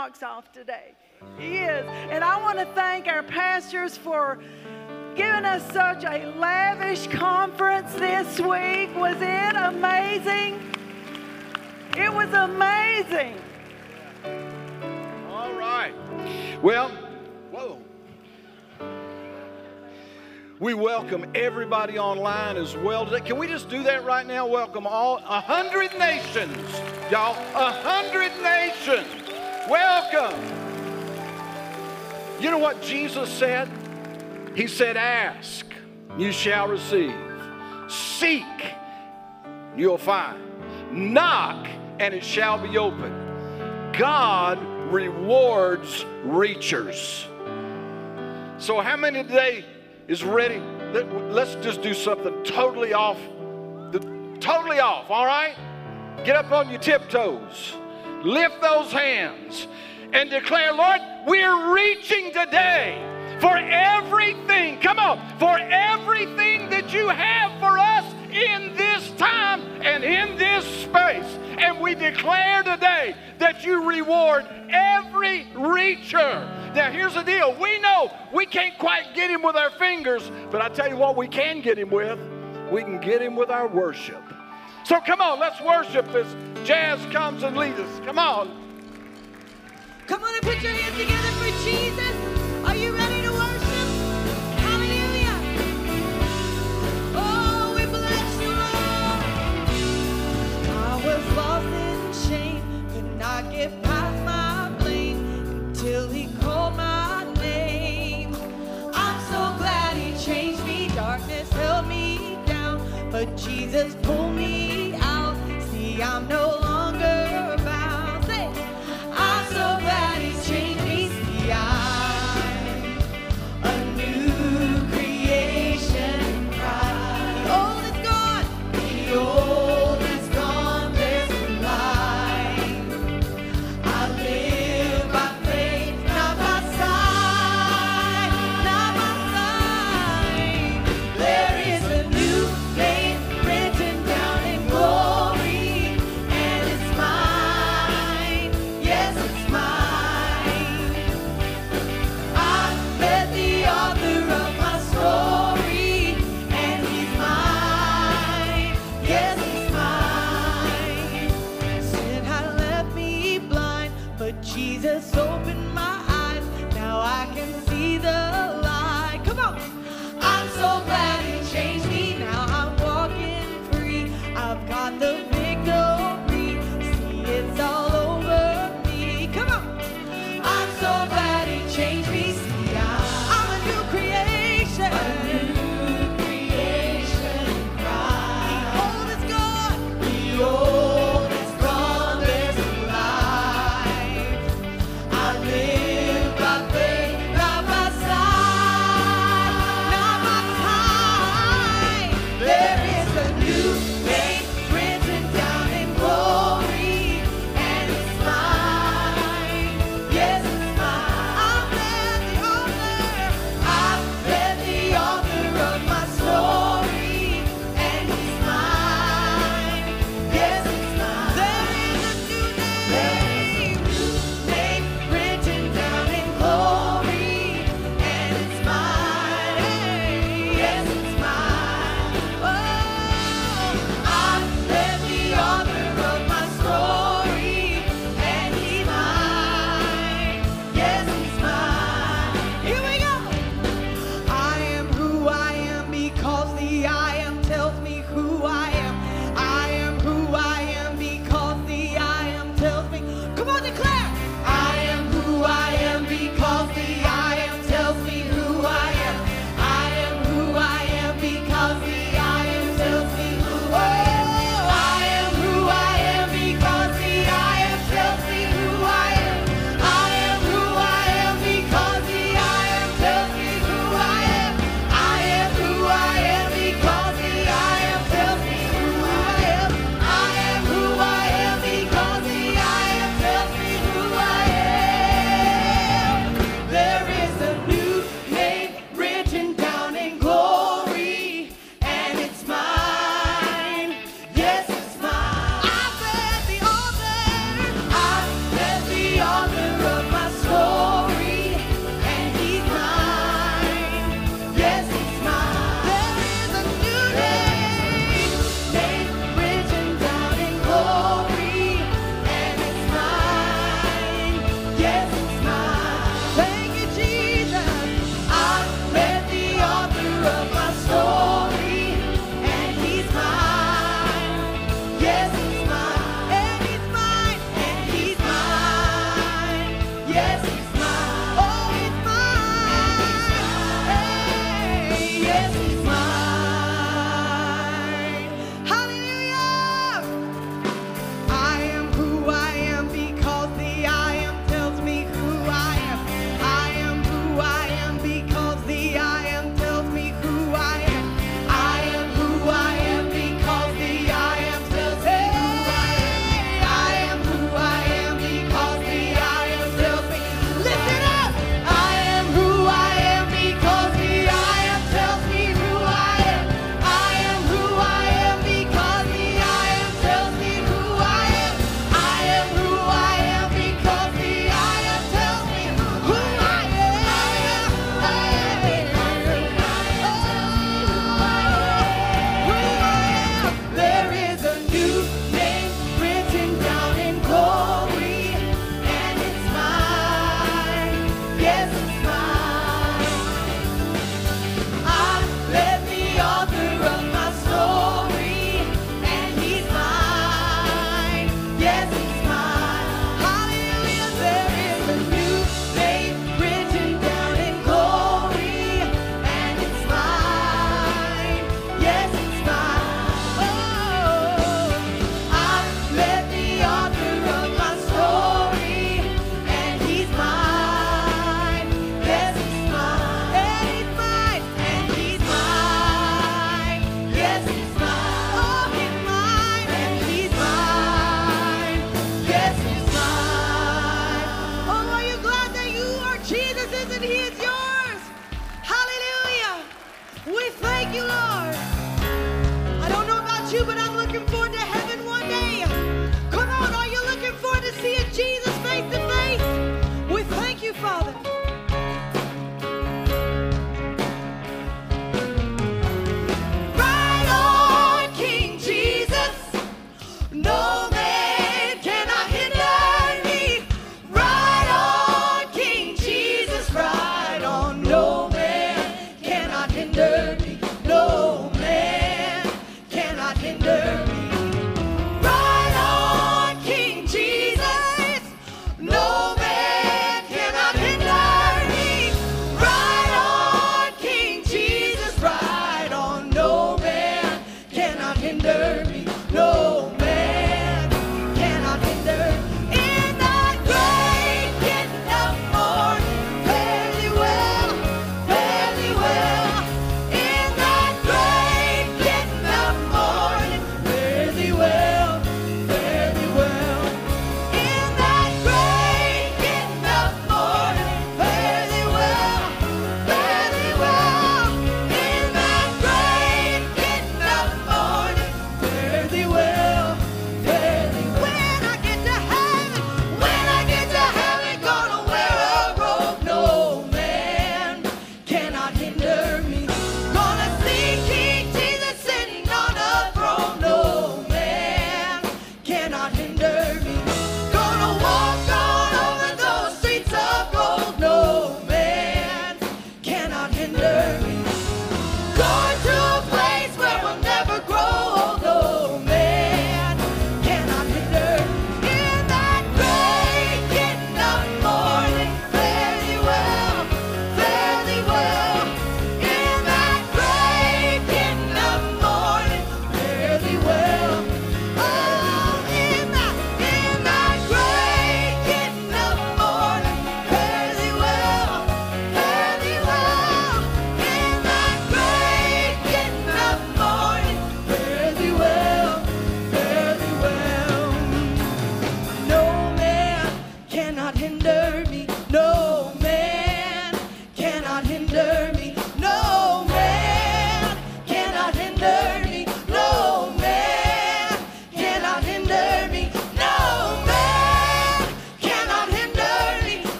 off today. He is. And I want to thank our pastors for giving us such a lavish conference this week. Was it amazing? It was amazing. All right. Well, whoa. We welcome everybody online as well today. Can we just do that right now? Welcome all a hundred nations, y'all. A hundred nations. Welcome. You know what Jesus said? He said, Ask, you shall receive. Seek, you'll find. Knock, and it shall be open. God rewards reachers. So, how many today is ready? Let, let's just do something totally off, totally off, all right? Get up on your tiptoes, lift those hands, and declare, Lord, we're reaching today for everything. Come on, for everything that you have for us in this time and in this space. And we declare today that you reward every reacher. Now, here's the deal we know we can't quite get him with our fingers, but I tell you what, we can get him with. We can get him with our worship. So come on, let's worship as jazz comes and leads us. Come on. Come on and put your hands together for Jesus. Are you ready to worship? Hallelujah. Oh, we bless you, Lord. I was lost in shame, could not get past my blame until he called my name. I'm so glad he changed me. Darkness held me down, but Jesus pulled me I'm no longer Yes.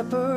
Sin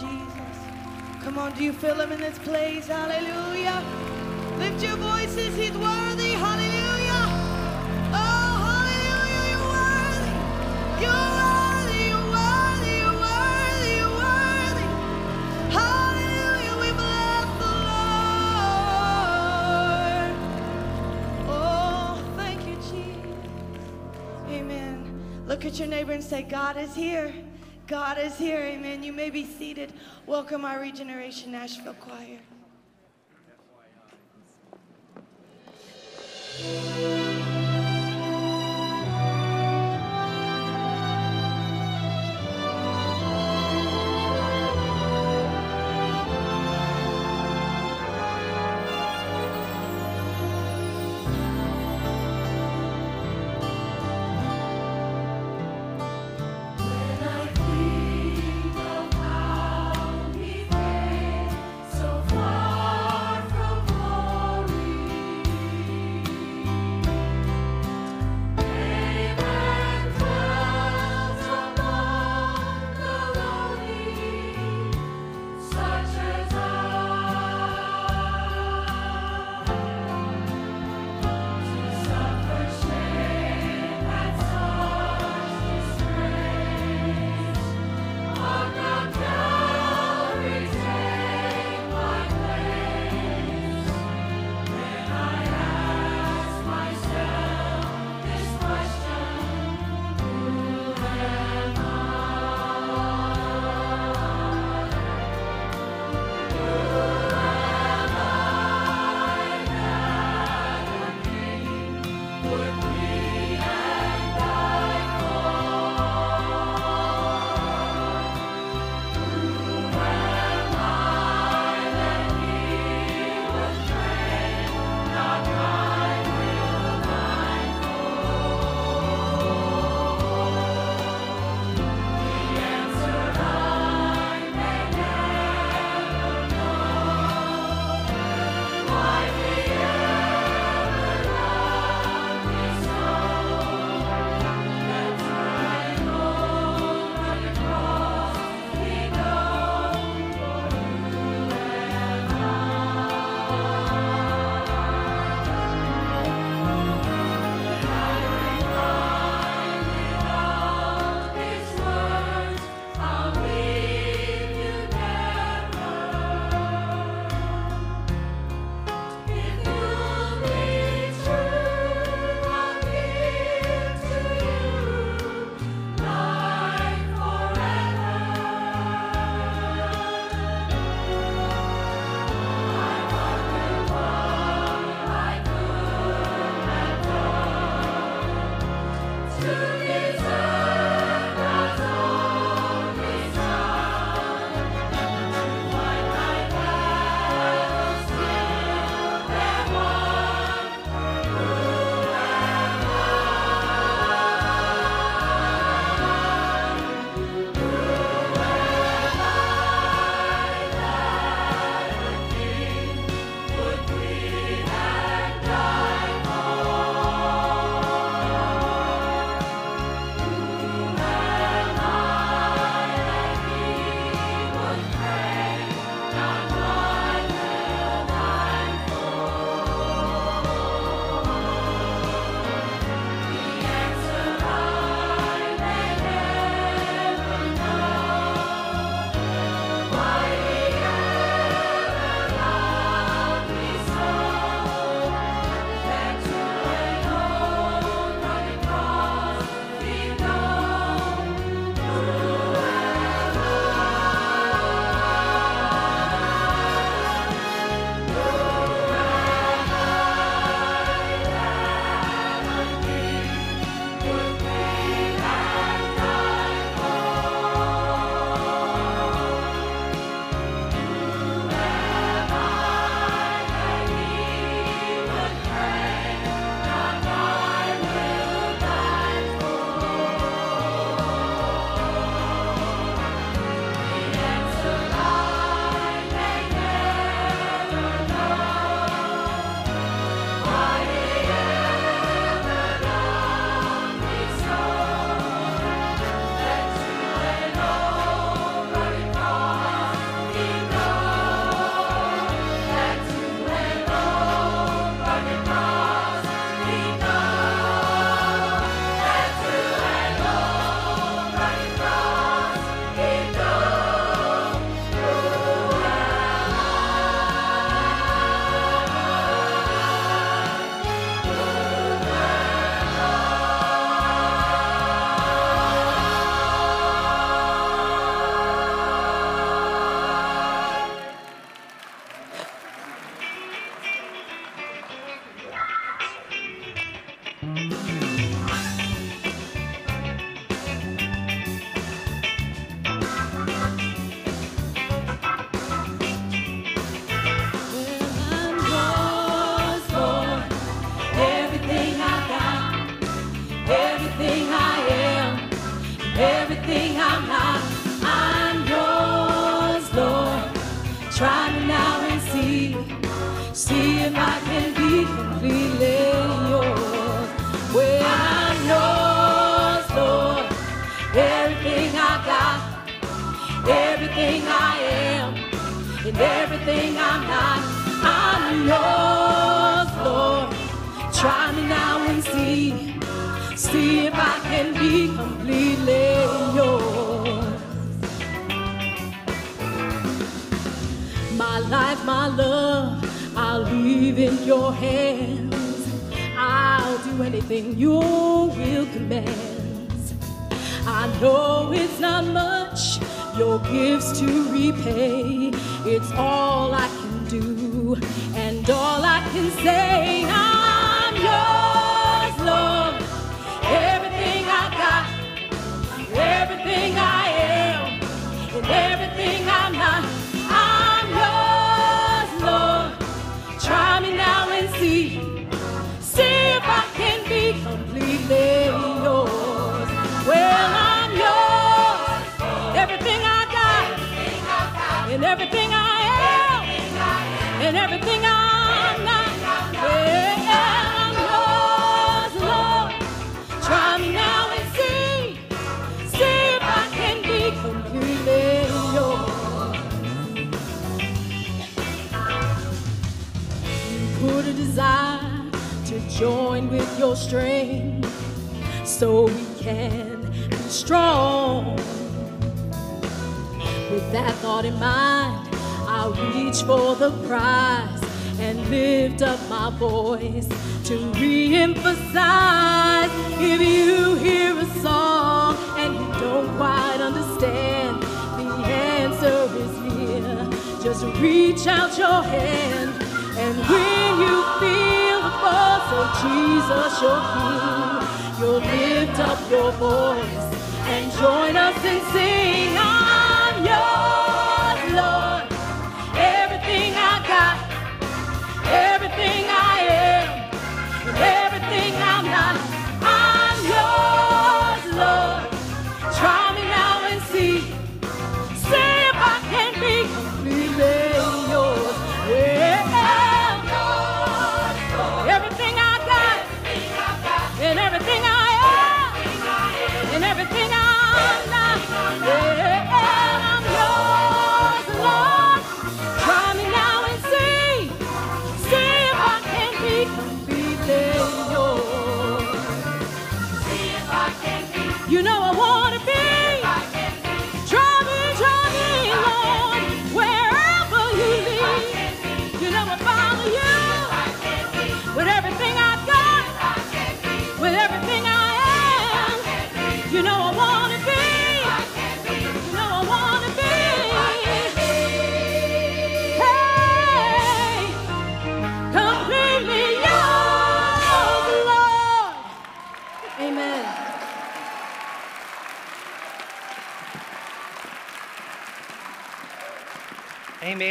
Jesus. Come on, do you feel him in this place? Hallelujah. Lift your voices. He's worthy. Hallelujah. Oh, hallelujah. You're worthy. You're worthy. You're worthy. You're worthy. You're worthy. Hallelujah. We bless the Lord. Oh, thank you, Jesus. Amen. Look at your neighbor and say, God is here. God is here. Amen. You may be seated. Welcome our Regeneration Nashville Choir.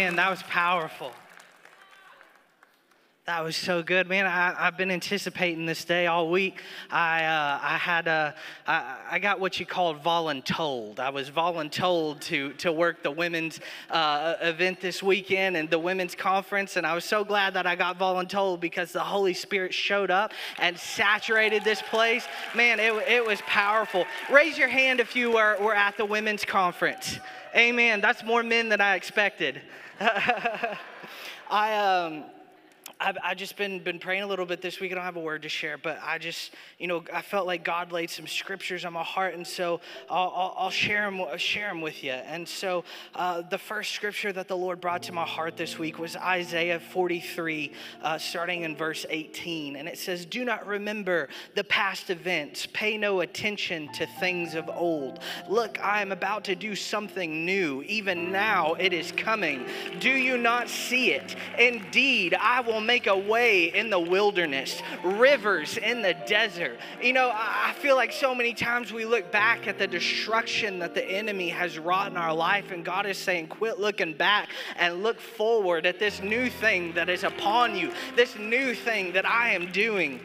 Amen. That was powerful. That was so good, man. I, I've been anticipating this day all week. I, uh, I had a, I, I got what you called voluntold. I was voluntold to, to work the women's uh, event this weekend and the women's conference, and I was so glad that I got voluntold because the Holy Spirit showed up and saturated this place. Man, it, it was powerful. Raise your hand if you were, were at the women's conference. Amen. That's more men than I expected. I um I've, i just been been praying a little bit this week. I don't have a word to share, but I just, you know, I felt like God laid some scriptures on my heart, and so I'll, I'll, I'll share them share them with you. And so uh, the first scripture that the Lord brought to my heart this week was Isaiah 43, uh, starting in verse 18, and it says, "Do not remember the past events. Pay no attention to things of old. Look, I am about to do something new. Even now it is coming. Do you not see it? Indeed, I will." Make a way in the wilderness, rivers in the desert. You know, I feel like so many times we look back at the destruction that the enemy has wrought in our life, and God is saying, quit looking back and look forward at this new thing that is upon you, this new thing that I am doing.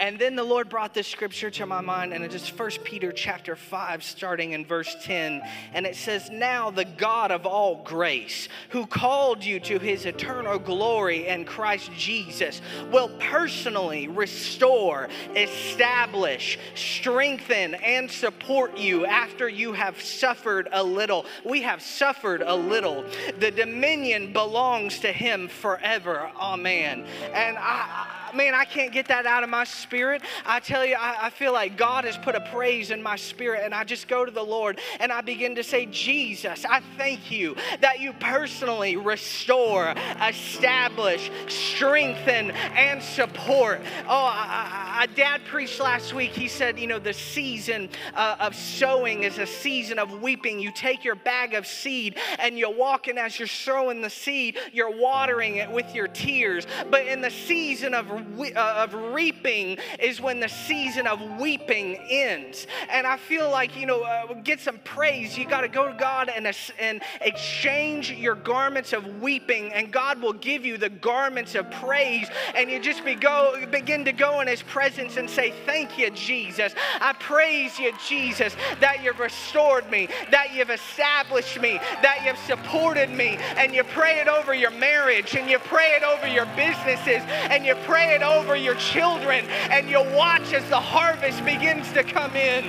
And then the Lord brought this scripture to my mind, and it's just 1 Peter chapter 5, starting in verse 10. And it says, Now the God of all grace, who called you to his eternal glory in Christ Jesus, will personally restore, establish, strengthen, and support you after you have suffered a little. We have suffered a little. The dominion belongs to him forever. Amen. And I man, I can't get that out of my spirit. I tell you, I, I feel like God has put a praise in my spirit, and I just go to the Lord and I begin to say, Jesus, I thank you that you personally restore, establish, strengthen, and support. Oh, I, I, I- dad preached last week. He said, you know, the season uh, of sowing is a season of weeping. You take your bag of seed and you're walking as you're sowing the seed, you're watering it with your tears. But in the season of, of reaping is when the season of weeping ends. And I feel like, you know, uh, get some praise. You got to go to God and, and exchange your garments of weeping, and God will give you the garments of praise. And you just be go, begin to go in His presence and say, Thank you, Jesus. I praise you, Jesus, that you've restored me, that you've established me, that you've supported me. And you pray it over your marriage, and you pray it over your businesses, and you pray it over your children, and you'll watch as the harvest begins to come in.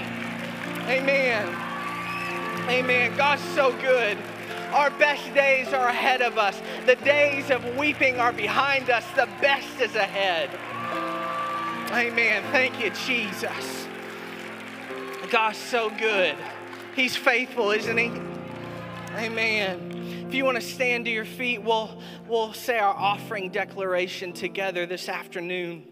Amen. Amen. God's so good. Our best days are ahead of us. The days of weeping are behind us. The best is ahead. Amen. Thank you, Jesus. God's so good. He's faithful, isn't he? Amen. You want to stand to your feet, we'll, we'll say our offering declaration together this afternoon.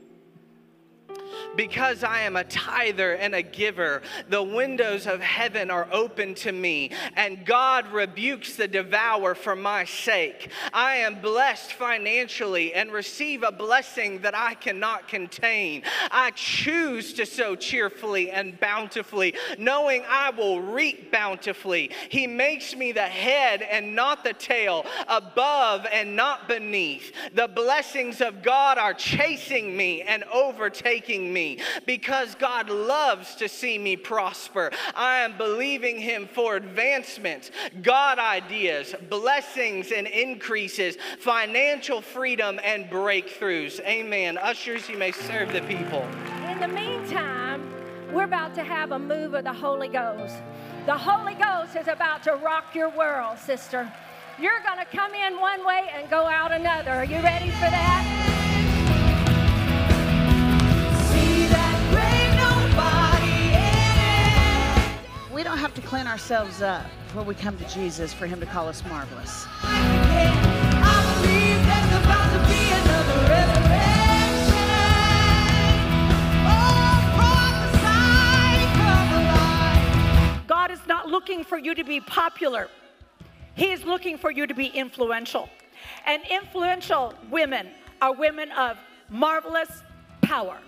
Because I am a tither and a giver, the windows of heaven are open to me, and God rebukes the devourer for my sake. I am blessed financially and receive a blessing that I cannot contain. I choose to sow cheerfully and bountifully, knowing I will reap bountifully. He makes me the head and not the tail, above and not beneath. The blessings of God are chasing me and overtaking me because God loves to see me prosper. I am believing Him for advancements, God ideas, blessings and increases, financial freedom and breakthroughs. Amen. Ushers, you may serve the people. In the meantime, we're about to have a move of the Holy Ghost. The Holy Ghost is about to rock your world, sister. You're going to come in one way and go out another. Are you ready for that? We don't have to clean ourselves up when we come to Jesus for Him to call us marvelous. I believe there's about to be another resurrection. Prophesy, come alive. God is not looking for you to be popular. He is looking for you to be influential. And influential women are women of marvelous power.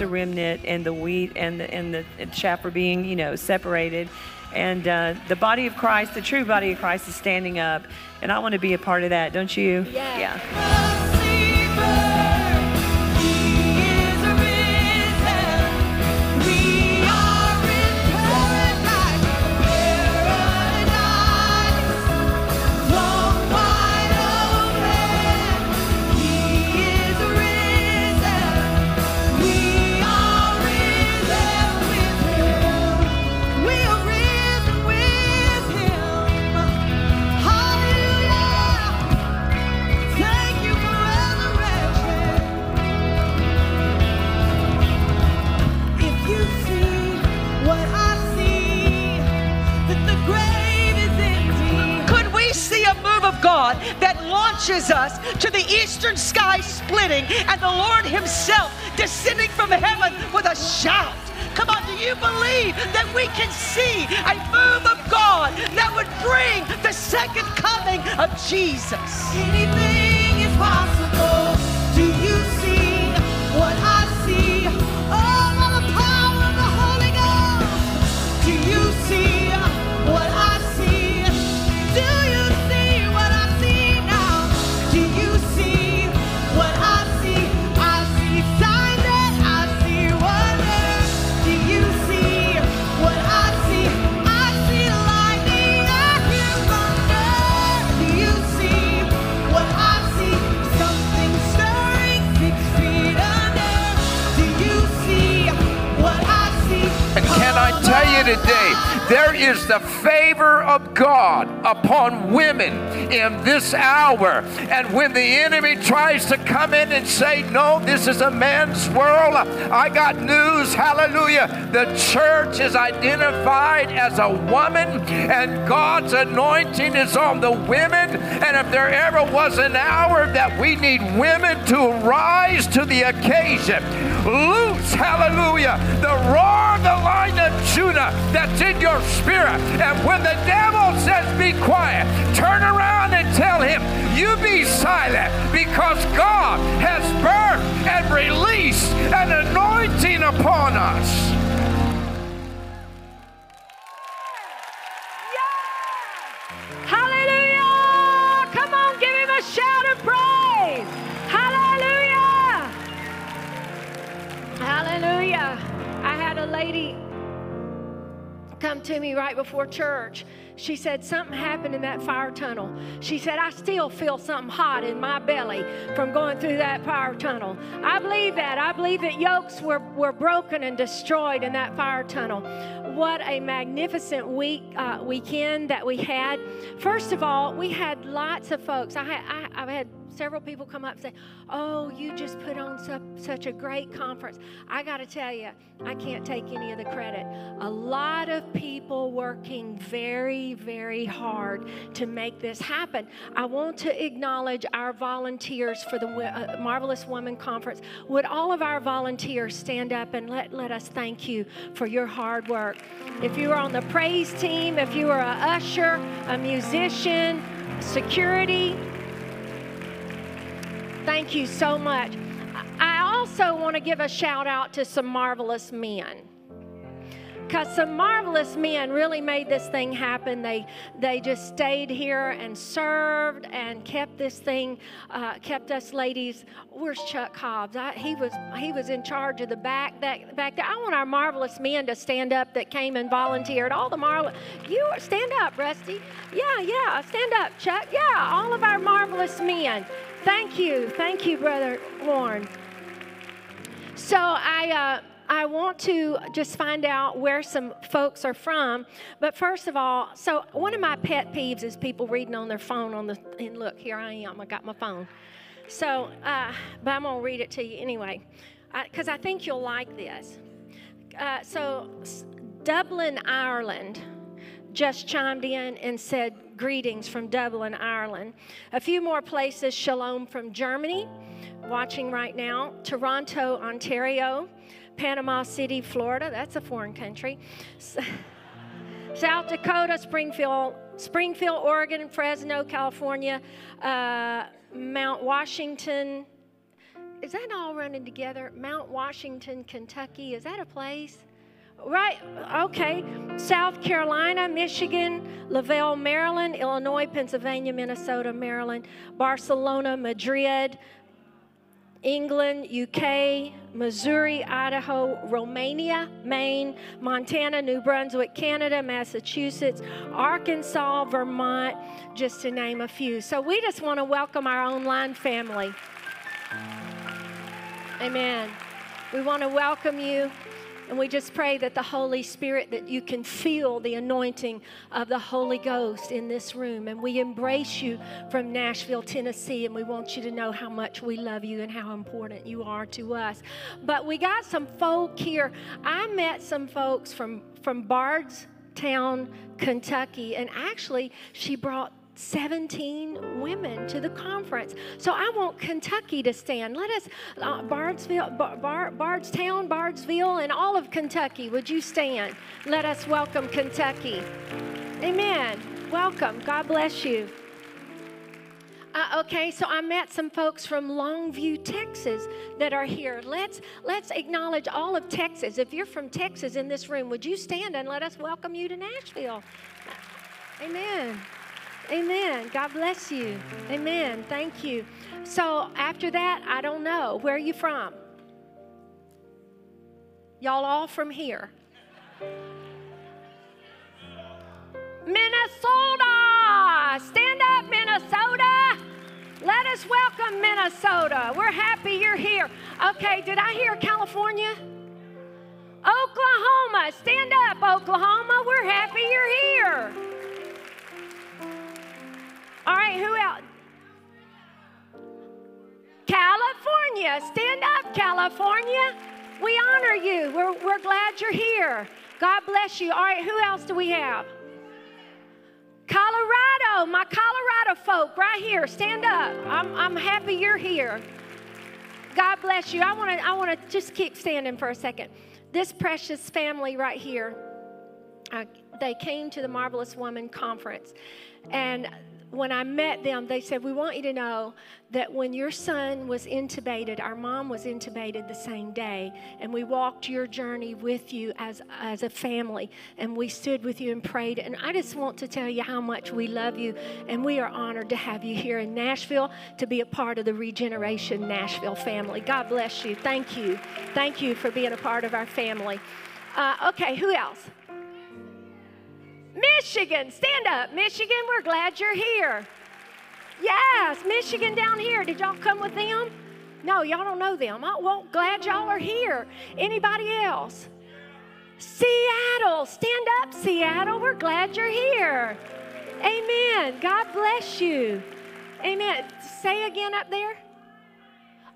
A remnant, and the wheat and the and the chaff are being, you know, separated. And uh, the body of Christ, the true body of Christ, is standing up. And I want to be a part of that, don't you? Yeah. Yeah. God that launches us to the eastern sky splitting and the Lord Himself descending from heaven with a shout? Come on, do you believe that we can see a move of God that would bring the second coming of Jesus? Anything is possible. Do you see what I is the favor of God upon women in this hour. And when the enemy tries to come in and say, No, this is a man's world, I got news. Hallelujah. The church is identified as a woman, and God's anointing is on the women. And if there ever was an hour that we need women to rise to the occasion, loose, hallelujah, the roar of the lion of Judah that's in your spirit. And when the devil says, Be quiet, turn around and tell him, You be silent, because God has birthed and released an anointing upon us. Lady come to me right before church. She said, Something happened in that fire tunnel. She said, I still feel something hot in my belly from going through that fire tunnel. I believe that. I believe that yokes were, were broken and destroyed in that fire tunnel. What a magnificent week uh, weekend that we had. First of all, we had lots of folks. I I, I've had several people come up and say, Oh, you just put on su- such a great conference. I got to tell you, I can't take any of the credit. A lot of people working very, very hard to make this happen. I want to acknowledge our volunteers for the uh, Marvelous Woman Conference. Would all of our volunteers stand up and let, let us thank you for your hard work? If you were on the praise team, if you were a usher, a musician, security, Thank you so much. I also want to give a shout out to some marvelous men. Because some marvelous men really made this thing happen. They, they just stayed here and served and kept this thing, uh, kept us ladies. Where's Chuck Hobbs? I, he, was, he was in charge of the back, that, back there. I want our marvelous men to stand up that came and volunteered. All the marvelous, you stand up, Rusty. Yeah, yeah, stand up, Chuck. Yeah, all of our marvelous men. Thank you. Thank you, Brother Warren. So I, uh, I want to just find out where some folks are from. But first of all, so one of my pet peeves is people reading on their phone on the, and look, here I am, I got my phone. So, uh, but I'm gonna read it to you anyway, because I, think you'll like this. Uh, so, Dublin, Ireland just chimed in and said, Greetings from Dublin, Ireland. A few more places, Shalom from Germany, watching right now, Toronto, Ontario, Panama City, Florida, that's a foreign country. South Dakota, Springfield, Springfield, Oregon, Fresno, California, uh, Mount Washington. Is that all running together? Mount Washington, Kentucky. Is that a place? Right, okay. South Carolina, Michigan, LaVale, Maryland, Illinois, Pennsylvania, Minnesota, Maryland, Barcelona, Madrid, England, UK, Missouri, Idaho, Romania, Maine, Montana, New Brunswick, Canada, Massachusetts, Arkansas, Vermont, just to name a few. So we just want to welcome our online family. Amen. We want to welcome you. And we just pray that the Holy Spirit, that you can feel the anointing of the Holy Ghost in this room. And we embrace you from Nashville, Tennessee. And we want you to know how much we love you and how important you are to us. But we got some folk here. I met some folks from, from Bardstown, Kentucky. And actually, she brought 17 women to the conference. So I want Kentucky to stand. Let us, uh, Bardsville, Bar, Bar, Bardstown, Bardsville, and all of Kentucky, would you stand? Let us welcome Kentucky. Amen. Welcome. God bless you. Uh, okay, so I met some folks from Longview, Texas, that are here. Let's let's acknowledge all of Texas. If you're from Texas in this room, would you stand and let us welcome you to Nashville? Amen. Amen. God bless you. Amen. Thank you. So after that, I don't know. Where are you from? Y'all all from here? Minnesota! Stand up, Minnesota! Let us welcome Minnesota. We're happy you're here. Okay, did I hear California? Oklahoma, stand up, Oklahoma. We're happy you're here. All right, who else? California, stand up, California. We honor you. We're, we're glad you're here. God bless you. All right, who else do we have? Colorado, my Colorado folk right here, stand up. I'm, I'm happy you're here. God bless you. I want to I want to just keep standing for a second. This precious family right here, uh, they came to the Marvelous Woman conference, and when I met them, they said, We want you to know that when your son was intubated, our mom was intubated the same day, and we walked your journey with you as, as a family, and we stood with you and prayed. And I just want to tell you how much we love you, and we are honored to have you here in Nashville to be a part of the Regeneration Nashville family. God bless you. Thank you. Thank you for being a part of our family. Uh, okay, who else? Michigan, stand up. Michigan, we're glad you're here. Yes, Michigan down here. Did y'all come with them? No, y'all don't know them. I, well, glad y'all are here. Anybody else? Seattle, stand up, Seattle. We're glad you're here. Amen. God bless you. Amen. Say again up there.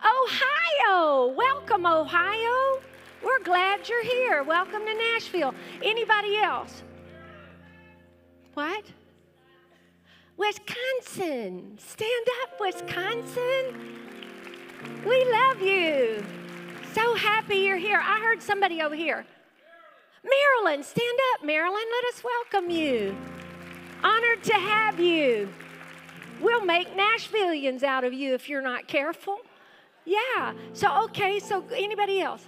Ohio. Welcome, Ohio. We're glad you're here. Welcome to Nashville. Anybody else? What? Wisconsin. Stand up, Wisconsin. We love you. So happy you're here. I heard somebody over here. Maryland, stand up, Maryland. Let us welcome you. Honored to have you. We'll make Nashvillians out of you if you're not careful. Yeah. So, okay, so anybody else?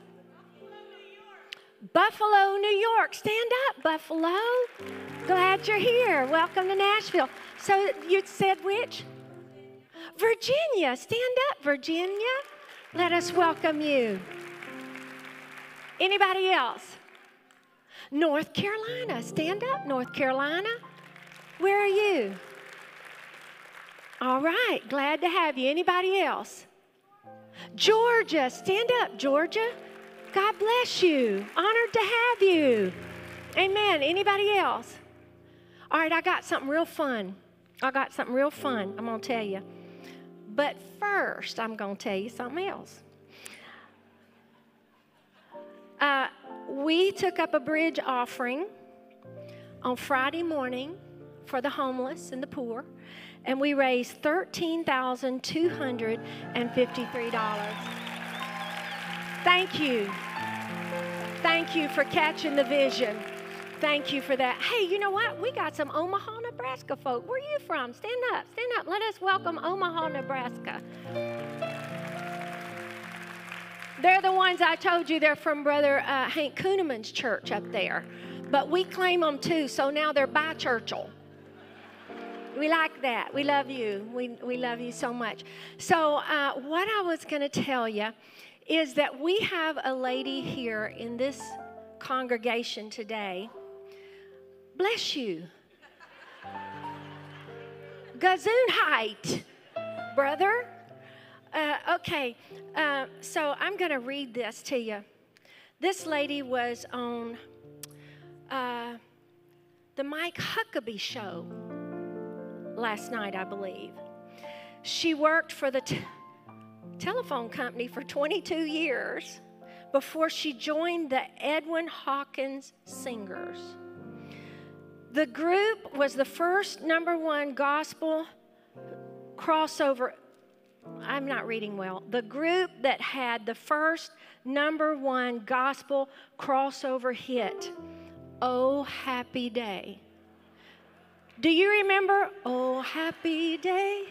Buffalo, New York. Stand up, Buffalo. Glad you're here. Welcome to Nashville. So you said which? Virginia. Stand up, Virginia. Let us welcome you. Anybody else? North Carolina. Stand up, North Carolina. Where are you? All right. Glad to have you. Anybody else? Georgia. Stand up, Georgia. God bless you. Honored to have you. Amen. Anybody else? All right, I got something real fun. I got something real fun. I'm going to tell you. But first, I'm going to tell you something else. Uh, we took up a bridge offering on Friday morning for the homeless and the poor, and we raised $13,253. Thank you. Thank you for catching the vision. Thank you for that. Hey, you know what? We got some Omaha, Nebraska folk. Where are you from? Stand up, stand up. Let us welcome Omaha, Nebraska. They're the ones I told you they're from Brother uh, Hank Kunneman's church up there. But we claim them too, so now they're by Churchill. We like that. We love you. We, we love you so much. So, uh, what I was going to tell you is that we have a lady here in this congregation today. Bless you. Gesundheit, brother. Uh, okay, uh, so I'm going to read this to you. This lady was on uh, the Mike Huckabee show last night, I believe. She worked for the t- telephone company for 22 years before she joined the Edwin Hawkins Singers. The group was the first number one gospel crossover. I'm not reading well. The group that had the first number one gospel crossover hit, Oh Happy Day. Do you remember? Oh Happy Day,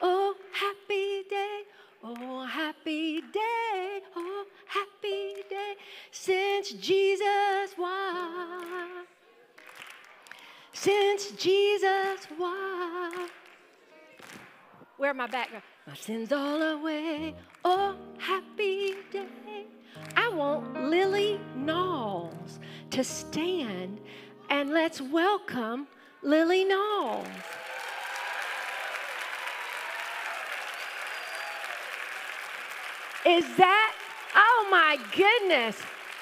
Oh Happy Day, Oh Happy Day, Oh Happy Day, since Jesus was. Since Jesus was. Where my background? My sins all away. Oh, happy day. I want Lillie Knauls to stand and let's welcome Lillie Knauls. Is that, oh my goodness.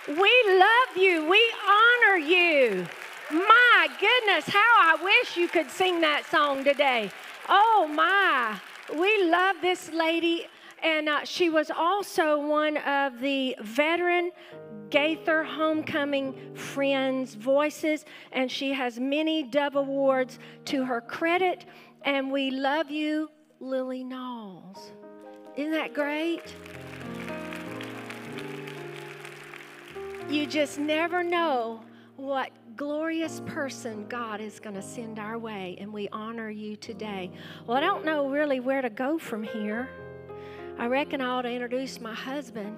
We love you. We honor you. My goodness, how I wish you could sing that song today. Oh, my. We love this lady. And uh, she was also one of the veteran Gaither Homecoming Friends voices, and she has many Dove Awards to her credit. And we love you, Lillie Knauls. Isn't that great? You just never know what glorious person God is going to send our way, and we honor you today. Well, I don't know really where to go from here. I reckon I ought to introduce my husband.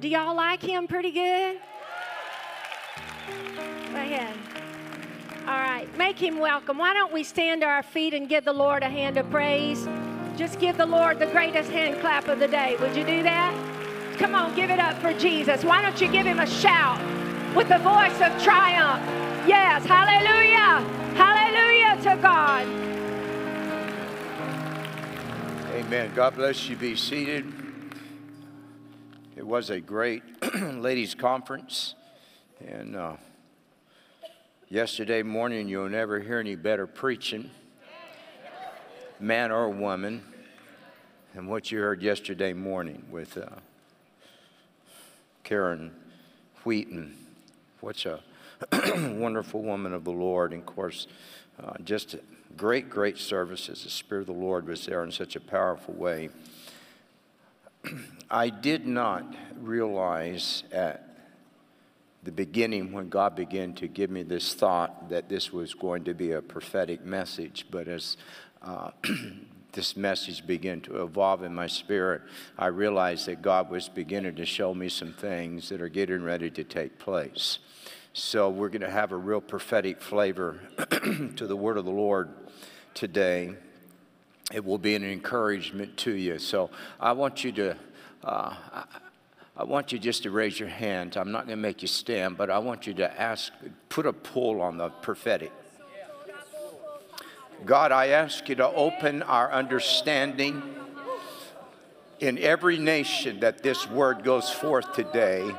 Do y'all like him pretty good? Go ahead. All right, make him welcome. Why don't we stand to our feet and give the Lord a hand of praise? Just give the Lord the greatest hand clap of the day. Would you do that? Come on, give it up for Jesus. Why don't you give him a shout with the voice of triumph? Yes, hallelujah. Hallelujah to God. Amen. God bless you. Be seated. It was a great ladies' conference. And uh, yesterday morning, you'll never hear any better preaching, man or woman, than what you heard yesterday morning with uh, Karen Wheaton. What's a wonderful woman of the Lord. And of course, uh, just great, great services. The Spirit of the Lord was there in such a powerful way. I did not realize at the beginning when God began to give me this thought that this was going to be a prophetic message, but as uh, this message began to evolve in my spirit, I realized that God was beginning to show me some things that are getting ready to take place. So we're going to have a real prophetic flavor to the word of the Lord today. It will be an encouragement to you. So I want you to. Uh, I, want you just to raise your hand. I'm not going to make you stand, but I want you to ask, put a pull on the prophetic. God, I ask you to open our understanding in every nation that this word goes forth today.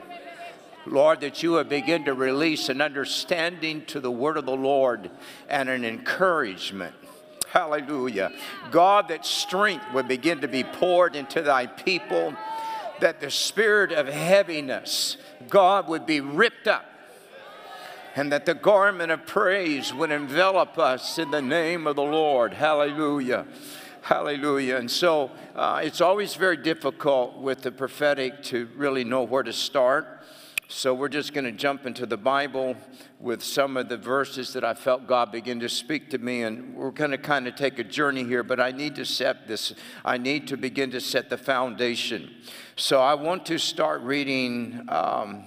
Lord, that you would begin to release an understanding to the word of the Lord and an encouragement. Hallelujah. God, that strength would begin to be poured into thy people, that the spirit of heaviness, God, would be ripped up, and that the garment of praise would envelop us in the name of the Lord. Hallelujah. Hallelujah. And so uh, it's always very difficult with the prophetic to really know where to start. So we're just going to jump into the Bible with some of the verses that I felt God begin to speak to me, and we're going to kind of take a journey here. But I need to set this. I need to begin to set the foundation. So I want to start reading. Um,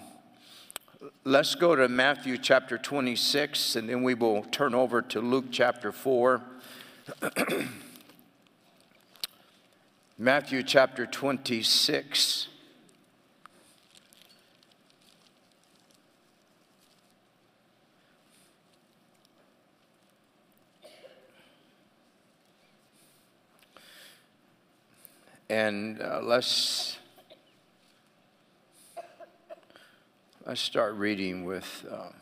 let's go to Matthew chapter 26, and then we will turn over to Luke chapter 4. Matthew chapter 26. And uh, let's let's start reading with. Um,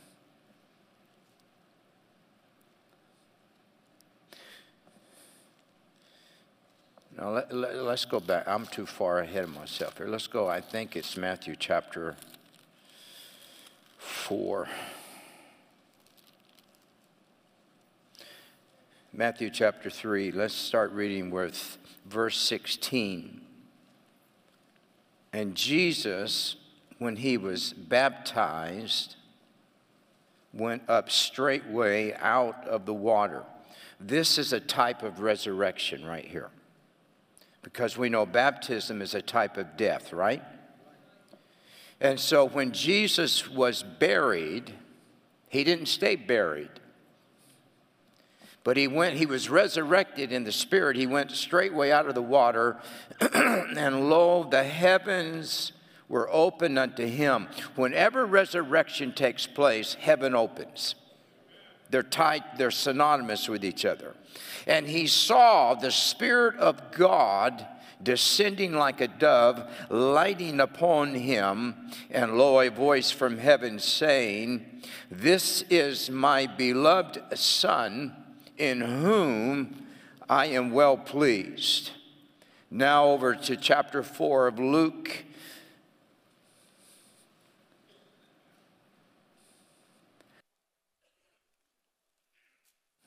now let, let, us go back. I'm too far ahead of myself here. Let's go. I think it's Matthew chapter four. Matthew chapter 3. Let's start reading with verse 16. And Jesus, when he was baptized, went up straightway out of the water. This is a type of resurrection right here. Because we know baptism is a type of death, right? And so when Jesus was buried, he didn't stay buried. But he went, he was resurrected in the spirit. He went straightway out of the water, and lo, the heavens were opened unto him. Whenever resurrection takes place, heaven opens. They're tight, they're synonymous with each other. And he saw the Spirit of God descending like a dove, lighting upon him. And lo, a voice from heaven saying, This is my beloved Son, in whom I am well pleased. Now, over to chapter 4 of Luke.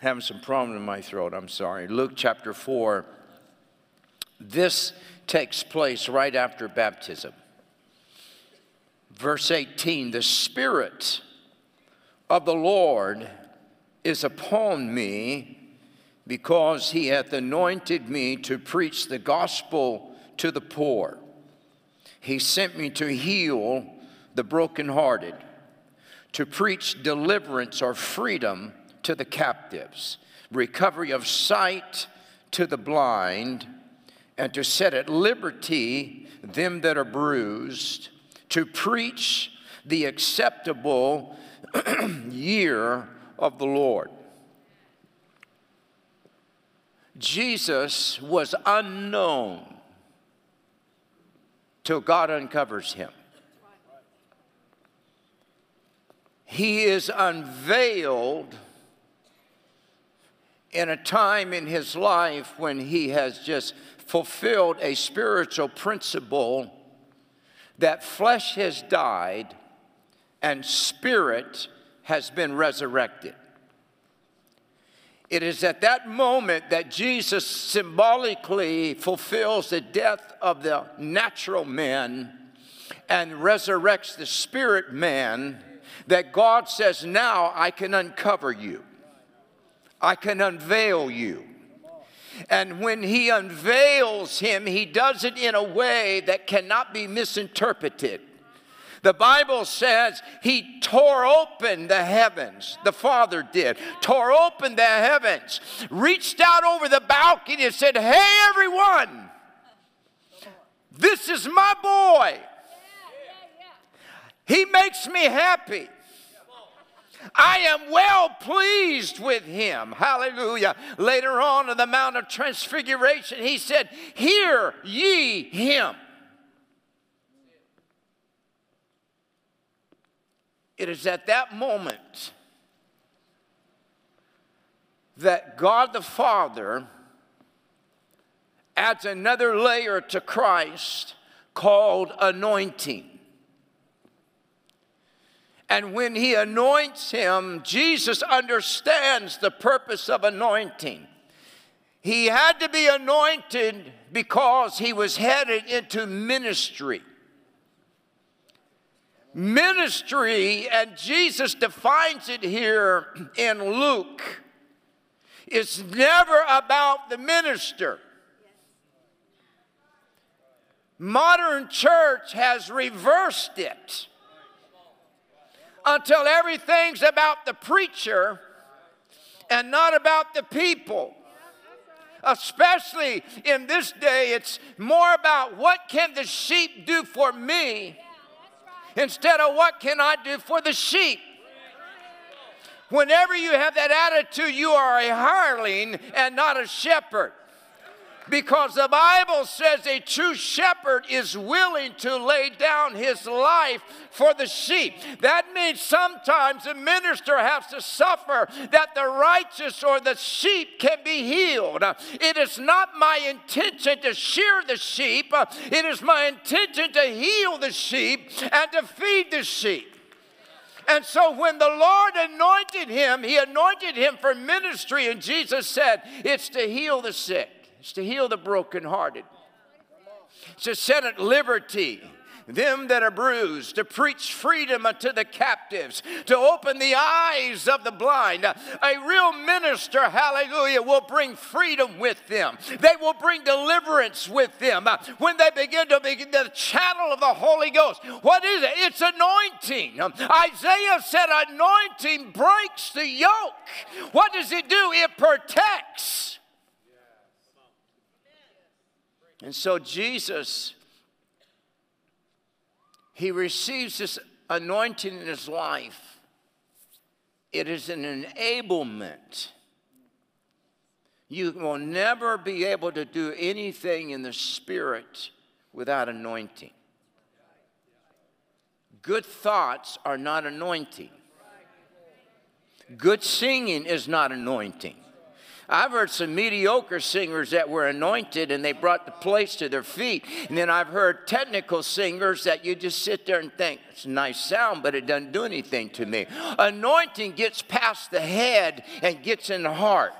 Having some problem in my throat, I'm sorry. Luke chapter 4. This takes place right after baptism. Verse 18 The Spirit of the Lord is upon me because he hath anointed me to preach the gospel to the poor. He sent me to heal the brokenhearted, to preach deliverance or freedom to the captives, recovery of sight to the blind, and to set at liberty them that are bruised, to preach the acceptable year of the Lord. Jesus was unknown till God uncovers him. He is unveiled in a time in his life when he has just fulfilled a spiritual principle that flesh has died and spirit has been resurrected. It is at that moment that Jesus symbolically fulfills the death of the natural man and resurrects the spirit man that God says, Now I can uncover you, I can unveil you. And when he unveils him, he does it in a way that cannot be misinterpreted. The Bible says he tore open the heavens. The Father did. Tore open the heavens. Reached out over the balcony and said, Hey, everyone, this is my boy. He makes me happy. I am well pleased with him. Hallelujah. Later on in the Mount of Transfiguration, he said, Hear ye him. It is at that moment that God the Father adds another layer to Christ called anointing. And when he anoints him, Jesus understands the purpose of anointing. He had to be anointed because he was headed into ministry. Ministry, and Jesus defines it here in Luke, is never about the minister. Modern church has reversed it until everything's about the preacher and not about the people. Especially in this day, it's more about what can the sheep do for me instead of what can I do for the sheep. Whenever you have that attitude, you are a hireling and not a shepherd. Because the Bible says a true shepherd is willing to lay down his life for the sheep. That means sometimes a minister has to suffer that the righteous or the sheep can be healed. It is not my intention to shear the sheep, it is my intention to heal the sheep and to feed the sheep. And so when the Lord anointed him, he anointed him for ministry, and Jesus said, It's to heal the sick. To heal the brokenhearted. To set at liberty them that are bruised, to preach freedom unto the captives, to open the eyes of the blind. A real minister, hallelujah, will bring freedom with them. They will bring deliverance with them when they begin to begin the channel of the Holy Ghost. What is it? It's anointing. Isaiah said, anointing breaks the yoke. What does it do? It protects. And so Jesus, he receives this anointing in his life. It is an enablement. You will never be able to do anything in the spirit without anointing. Good thoughts are not anointing. Good singing is not anointing. I've heard some mediocre singers that were anointed and they brought the place to their feet. And then I've heard technical singers that you just sit there and think, it's a nice sound, but it doesn't do anything to me. Anointing gets past the head and gets in the heart.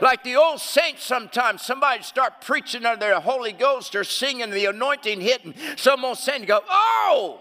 Like the old saints, sometimes somebody start preaching under the Holy Ghost or singing the anointing hitting. Someone saying, go, oh!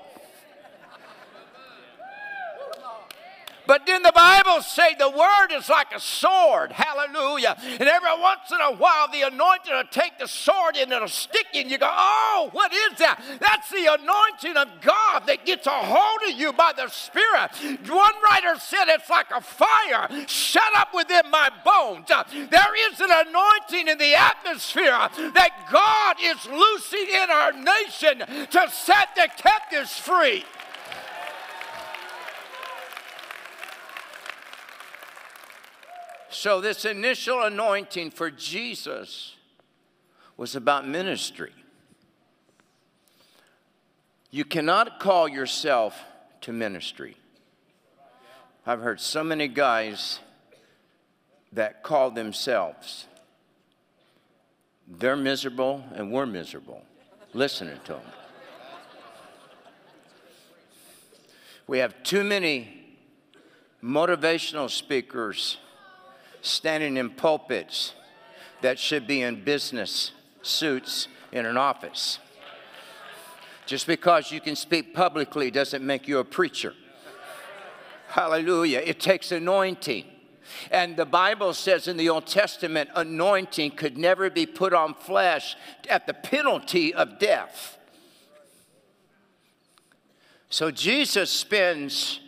But then the Bible say the word is like a sword. Hallelujah. And every once in a while the anointing will take the sword and it'll stick you and you go, oh, what is that? That's the anointing of God that gets a hold of you by the Spirit. One writer said it's like a fire shut up within my bones. There is an anointing in the atmosphere that God is loosing in our nation to set the captives free. So, this initial anointing for Jesus was about ministry. You cannot call yourself to ministry. I've heard so many guys that call themselves. They're miserable and we're miserable listening to them. We have too many motivational speakers standing in pulpits that should be in business suits in an office. Just because you can speak publicly doesn't make you a preacher. Hallelujah. It takes anointing. And the Bible says in the Old Testament, anointing could never be put on flesh at the penalty of death. So Jesus spends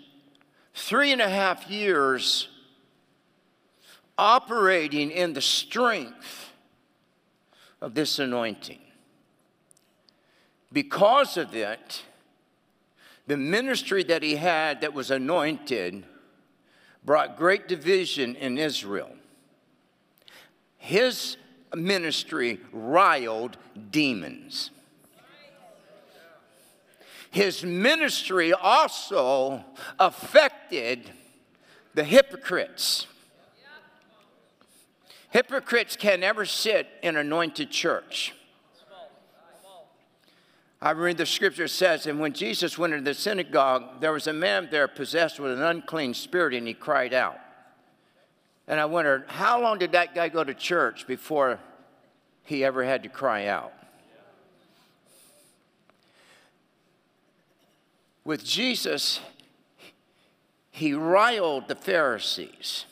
three and a half years operating in the strength of this anointing. Because of it, the ministry that he had that was anointed brought great division in Israel. His ministry riled demons. His ministry also affected the hypocrites. Hypocrites can never sit in anointed church. I read the scripture says, and when Jesus went into the synagogue, there was a man there possessed with an unclean spirit, and he cried out. And I wondered, how long did that guy go to church before he ever had to cry out? With Jesus, he riled the Pharisees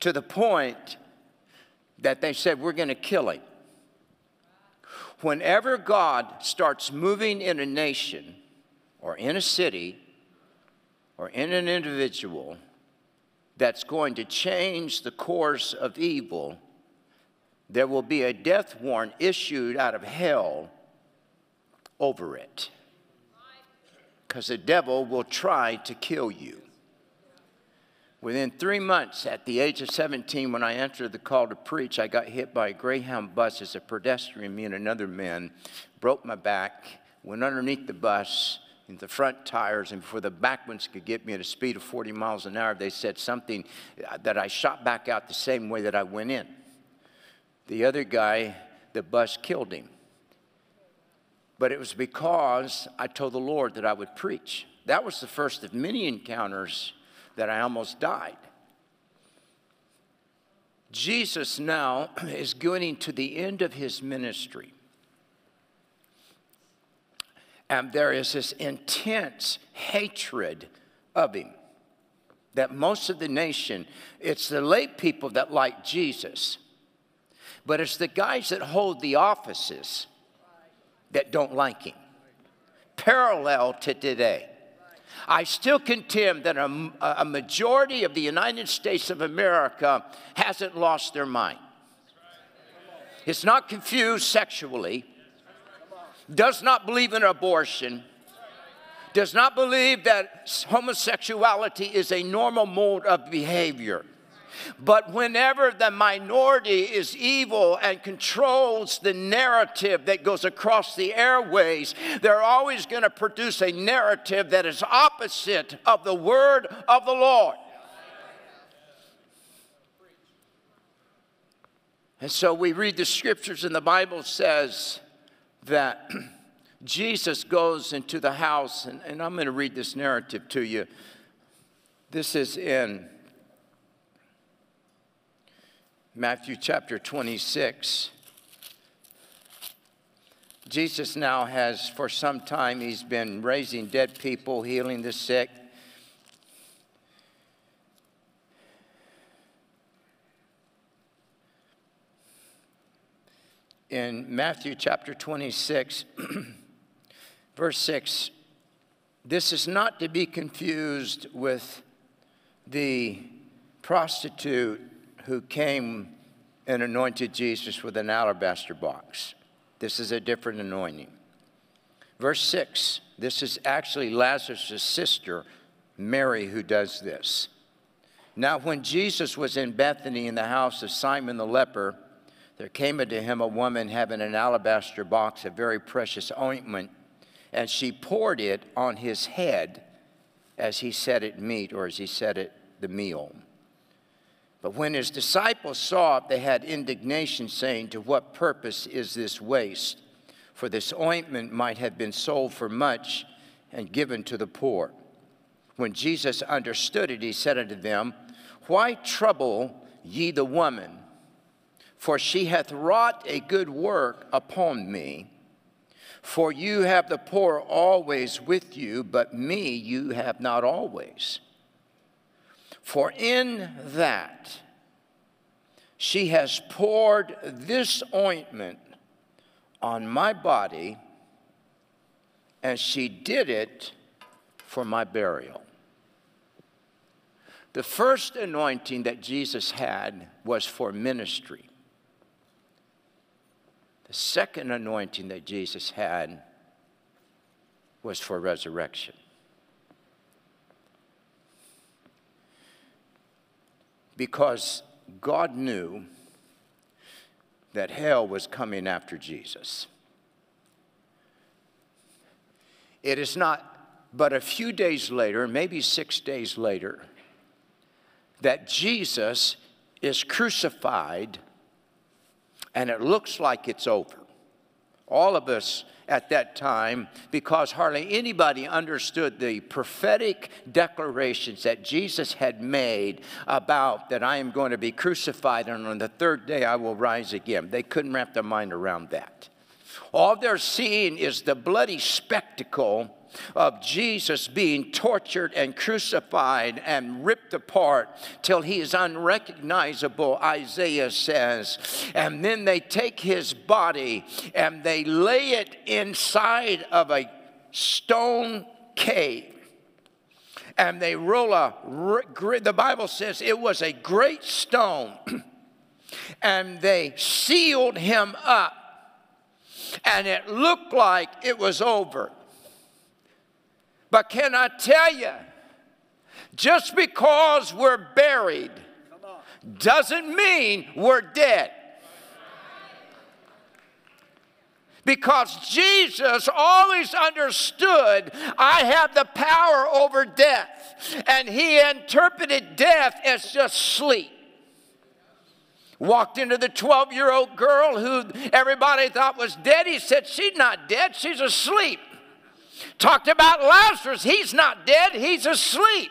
to the point that they said, We're going to kill him. Whenever God starts moving in a nation or in a city or in an individual that's going to change the course of evil, there will be a death warrant issued out of hell over it. Because the devil will try to kill you. Within three months, at the age of 17, when I entered the call to preach, I got hit by a Greyhound bus as a pedestrian. Me and another man broke my back, went underneath the bus in the front tires, and before the back ones could get me at a speed of 40 miles an hour, they said something uh, that I shot back out the same way that I went in. The other guy, the bus killed him. But it was because I told the Lord that I would preach. That was the first of many encounters that I almost died. Jesus now is going to the end of his ministry. And there is this intense hatred of him that most of the nation, it's the lay people that like Jesus, but it's the guys that hold the offices that don't like him. Parallel to today. I still contend that a, a majority of the United States of America hasn't lost their mind. It's not confused sexually, does not believe in abortion, does not believe that homosexuality is a normal mode of behavior. But whenever the minority is evil and controls the narrative that goes across the airways, they're always going to produce a narrative that is opposite of the word of the Lord. And so we read the scriptures, and the Bible says that Jesus goes into the house, and, and I'm going to read this narrative to you. This is in Matthew chapter 26. Jesus now has, for some time, he's been raising dead people, healing the sick. In Matthew chapter 26, verse 6, this is not to be confused with the prostitute who came and anointed Jesus with an alabaster box. This is a different anointing. Verse 6 this is actually Lazarus' sister, Mary, who does this. Now, when Jesus was in Bethany in the house of Simon the leper, there came unto him a woman having an alabaster box of very precious ointment, and she poured it on his head as he set at meat, or as he set at the meal. But when his disciples saw it, they had indignation, saying, To what purpose is this waste? For this ointment might have been sold for much and given to the poor. When Jesus understood it, he said unto them, Why trouble ye the woman? For she hath wrought a good work upon me. For you have the poor always with you, but me you have not always. For in that she has poured this ointment on my body, and she did it for my burial. The first anointing that Jesus had was for ministry. The second anointing that Jesus had was for resurrection. Because God knew that hell was coming after Jesus. It is not but a few days later, maybe six days later, that Jesus is crucified and it looks like it's over. All of us at that time, because hardly anybody understood the prophetic declarations that Jesus had made about that I am going to be crucified and on the third day I will rise again. They couldn't wrap their mind around that. All they're seeing is the bloody spectacle of Jesus being tortured and crucified and ripped apart till he is unrecognizable, Isaiah says. And then they take his body and they lay it inside of a stone cave. And they roll a, the Bible says it was a great stone. and they sealed him up. And it looked like it was over. But can I tell you, just because we're buried doesn't mean we're dead. Because Jesus always understood I have the power over death, and he interpreted death as just sleep. Walked into the 12 year old girl who everybody thought was dead. He said, She's not dead, she's asleep. Talked about Lazarus. He's not dead, he's asleep.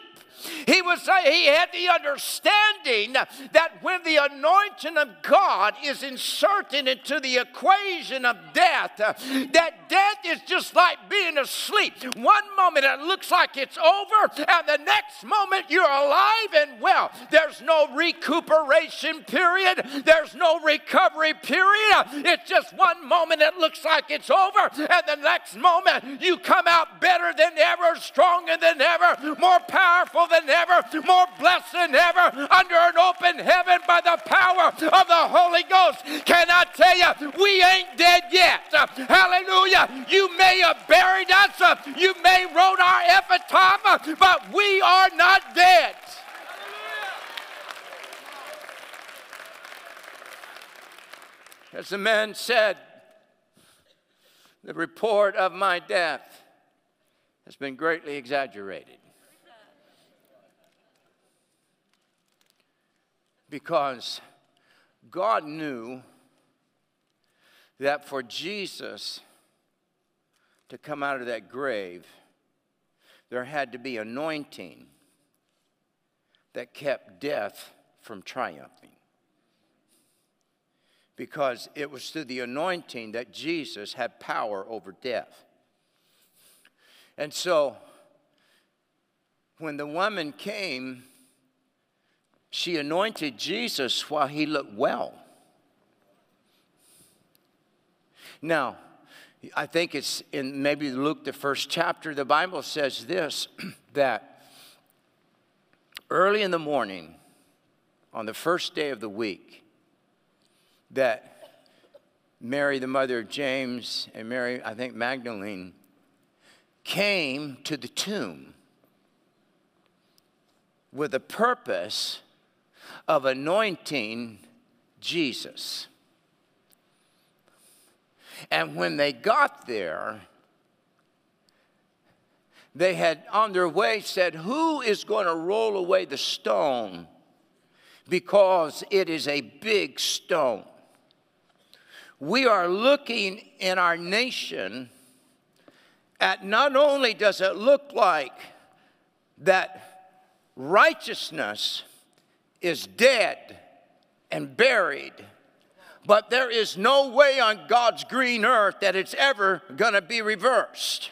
He was he had the understanding that when the anointing of God is inserted into the equation of death, that death is just like being asleep. One moment it looks like it's over, and the next moment you're alive and well. There's no recuperation period, there's no recovery period. It's just one moment it looks like it's over, and the next moment you come out better than ever, stronger than ever, more powerful than ever, ever, more blessed than ever, under an open heaven by the power of the Holy Ghost. Can I tell you, we ain't dead yet. Hallelujah. You may have buried us, you may wrote our epitaph, but we are not dead. As the man said, the report of my death has been greatly exaggerated. Because God knew that for Jesus to come out of that grave, there had to be anointing that kept death from triumphing. Because it was through the anointing that Jesus had power over death. And so, when the woman came, she anointed Jesus while he looked well. Now, I think it's in maybe Luke, the first chapter, the Bible says this that early in the morning, on the first day of the week, that Mary, the mother of James, and Mary, I think Magdalene, came to the tomb with a purpose of anointing Jesus. And when they got there, they had on their way said, Who is going to roll away the stone? Because it is a big stone. We are looking in our nation at not only does it look like that righteousness is dead and buried, but there is no way on God's green earth that it's ever to be reversed.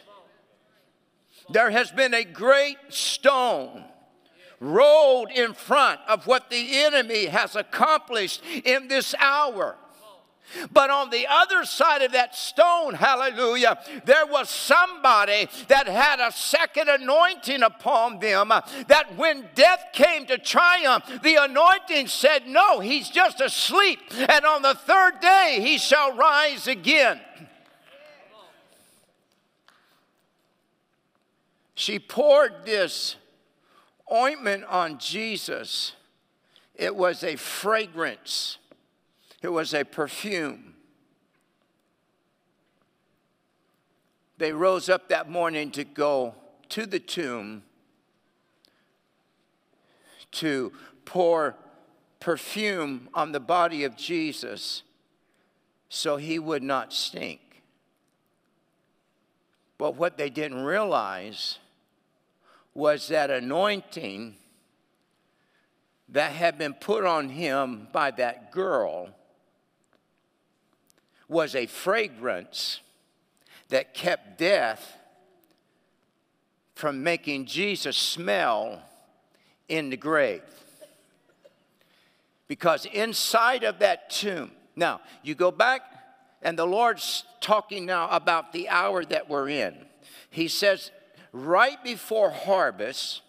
There has been a great stone rolled in front of what the enemy has accomplished in this hour. But on the other side of that stone, hallelujah, there was somebody that had a second anointing upon them. Uh, that when death came to triumph, the anointing said, No, he's just asleep. And on the third day, he shall rise again. She poured this ointment on Jesus. It was a fragrance it was a perfume. They rose up that morning to go to the tomb to pour perfume on the body of Jesus so he would not stink. But what they didn't realize was that anointing that had been put on him by that girl was a fragrance that kept death from making Jesus smell in the grave. Because inside of that tomb, now you go back, and the Lord's talking now about the hour that we're in. He says, right before harvest,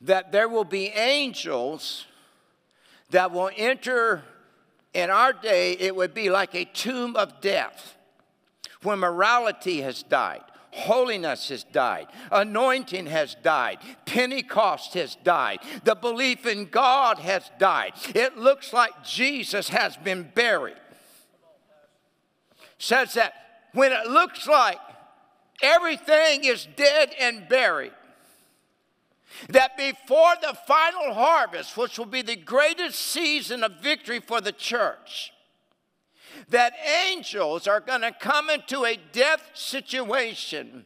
that there will be angels that will enter in our day, it would be like a tomb of death when morality has died. Holiness has died. Anointing has died. Pentecost has died. The belief in God has died. It looks like Jesus has been buried. Says that when it looks like everything is dead and buried, that before the final harvest, which will be the greatest season of victory for the church, that angels are going to come into a death situation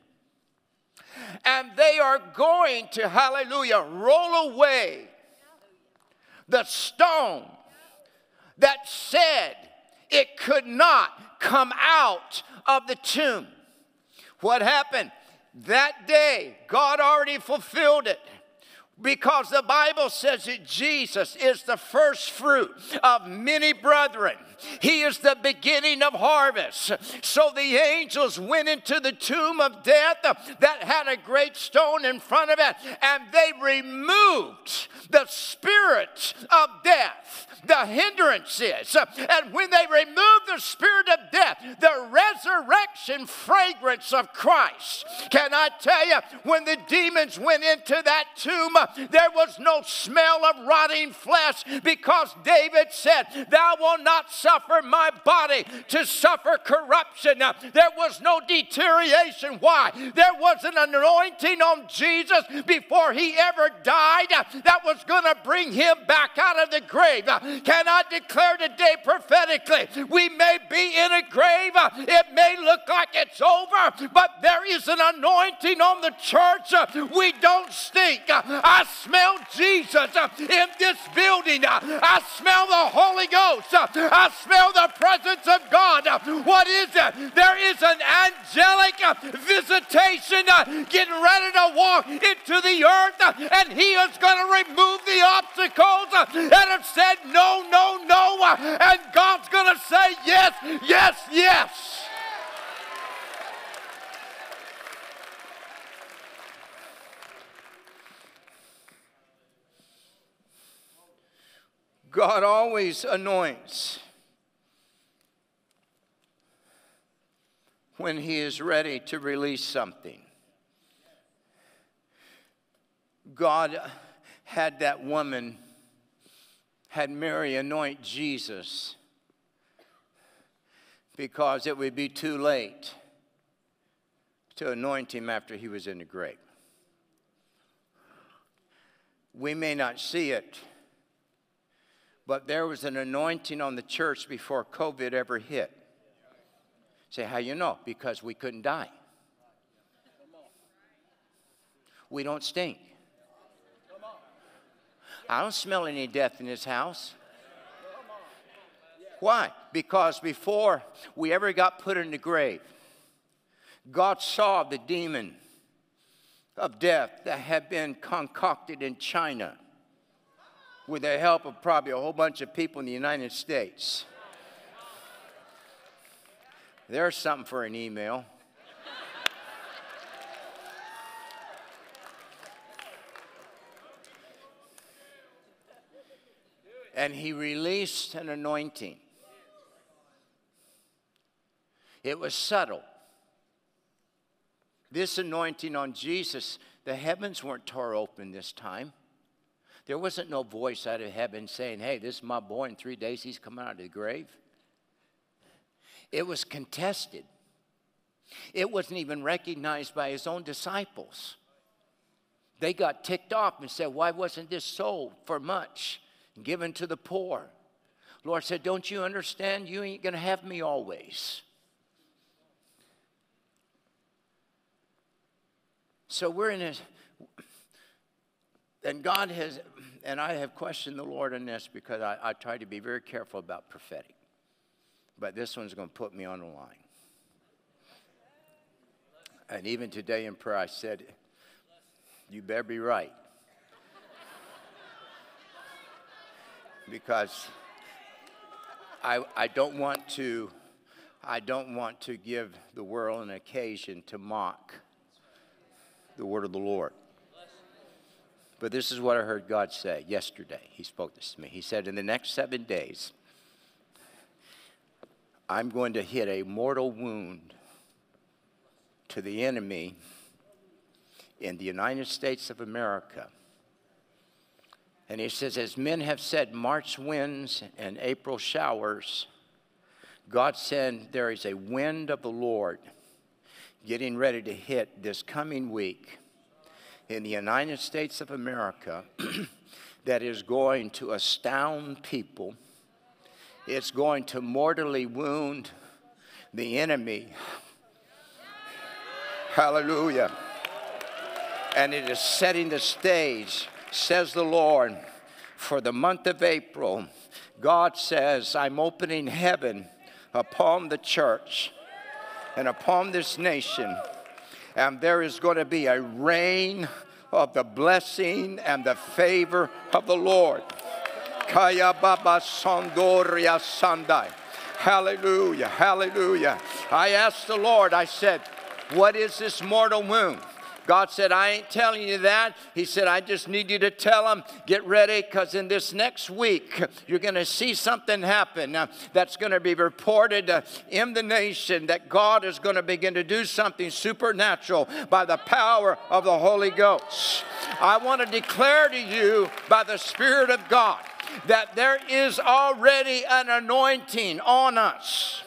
and they are going to, hallelujah, roll away the stone that said it could not come out of the tomb. What happened? That day, God already fulfilled it because the Bible says that Jesus is the first fruit of many brethren. He is the beginning of harvest. So the angels went into the tomb of death that had a great stone in front of it, and they removed the spirit of death the hindrance is. Uh, and when they remove the spirit of death, the resurrection fragrance of Christ. Can I tell you, when the demons went into that tomb, there was no smell of rotting flesh because David said, Thou wilt not suffer my body to suffer corruption. There was no deterioration. Why? There was an anointing on Jesus before he ever died uh, that was going to bring him back out of the grave. Uh, Can I declare today prophetically? We may be in a grave, it may look like it's over, but there is an anointing on the church. We don't stink. I smell Jesus in this building. I smell the Holy Ghost. I smell the presence of God. What is it? There is an angelic visitation getting ready to walk into the earth, and He is going to remove the obstacles that have said no, no, no, no. Uh, and God's going to say yes, yes, yes. God always anoints when He is ready to release something. God had that woman, had Mary anoint Jesus because it would be too late to anoint him after he was in the grave. We may not see it, but there was an anointing on the church before COVID ever hit. Say, how you know? Because we couldn't die. We don't stink. I don't smell any death in this house. Why? Because before we ever got put in the grave, God saw the demon of death that had been concocted in China with the help of probably a whole bunch of people in the United States. There's something for an email. And he released an anointing. It was subtle. This anointing on Jesus, the heavens weren't tore open this time. There wasn't no voice out of heaven saying, Hey, this is my boy. In three days, he's coming out of the grave. It was contested. It wasn't even recognized by his own disciples. They got ticked off and said, Why wasn't this sold for much given to the poor? Lord said, Don't you understand? You ain't going to have me always. So we're in a, and God has, and I have questioned the Lord on this because I, I try to be very careful about prophetic. But this one's going to put me on the line. And even today in prayer, I said, You better be right. Because I, I don't want to I don't want to give the world an occasion to mock the word of the Lord. But this is what I heard God say yesterday. He spoke this to me. He said, In the next seven days, I'm going to hit a mortal wound to the enemy in the United States of America. And he says, As men have said, March winds and April showers, God said, There is a wind of the Lord getting ready to hit this coming week in the United States of America that is going to astound people. It's going to mortally wound the enemy. Hallelujah. And it is setting the stage, says the Lord, for the month of April. God says, I'm opening heaven upon the church and upon this nation. And there is going to be a rain of the blessing and the favor of the Lord. Kaya Baba Sandoria Sandai. Hallelujah, hallelujah. I asked the Lord, I said, What is this mortal wound? God said, I ain't telling you that. He said, I just need you to tell them, get ready, because in this next week, you're going to see something happen uh, that's going to be reported uh, in the nation that God is going to begin to do something supernatural by the power of the Holy Ghost. I want to declare to you by the Spirit of God that there is already an anointing on us.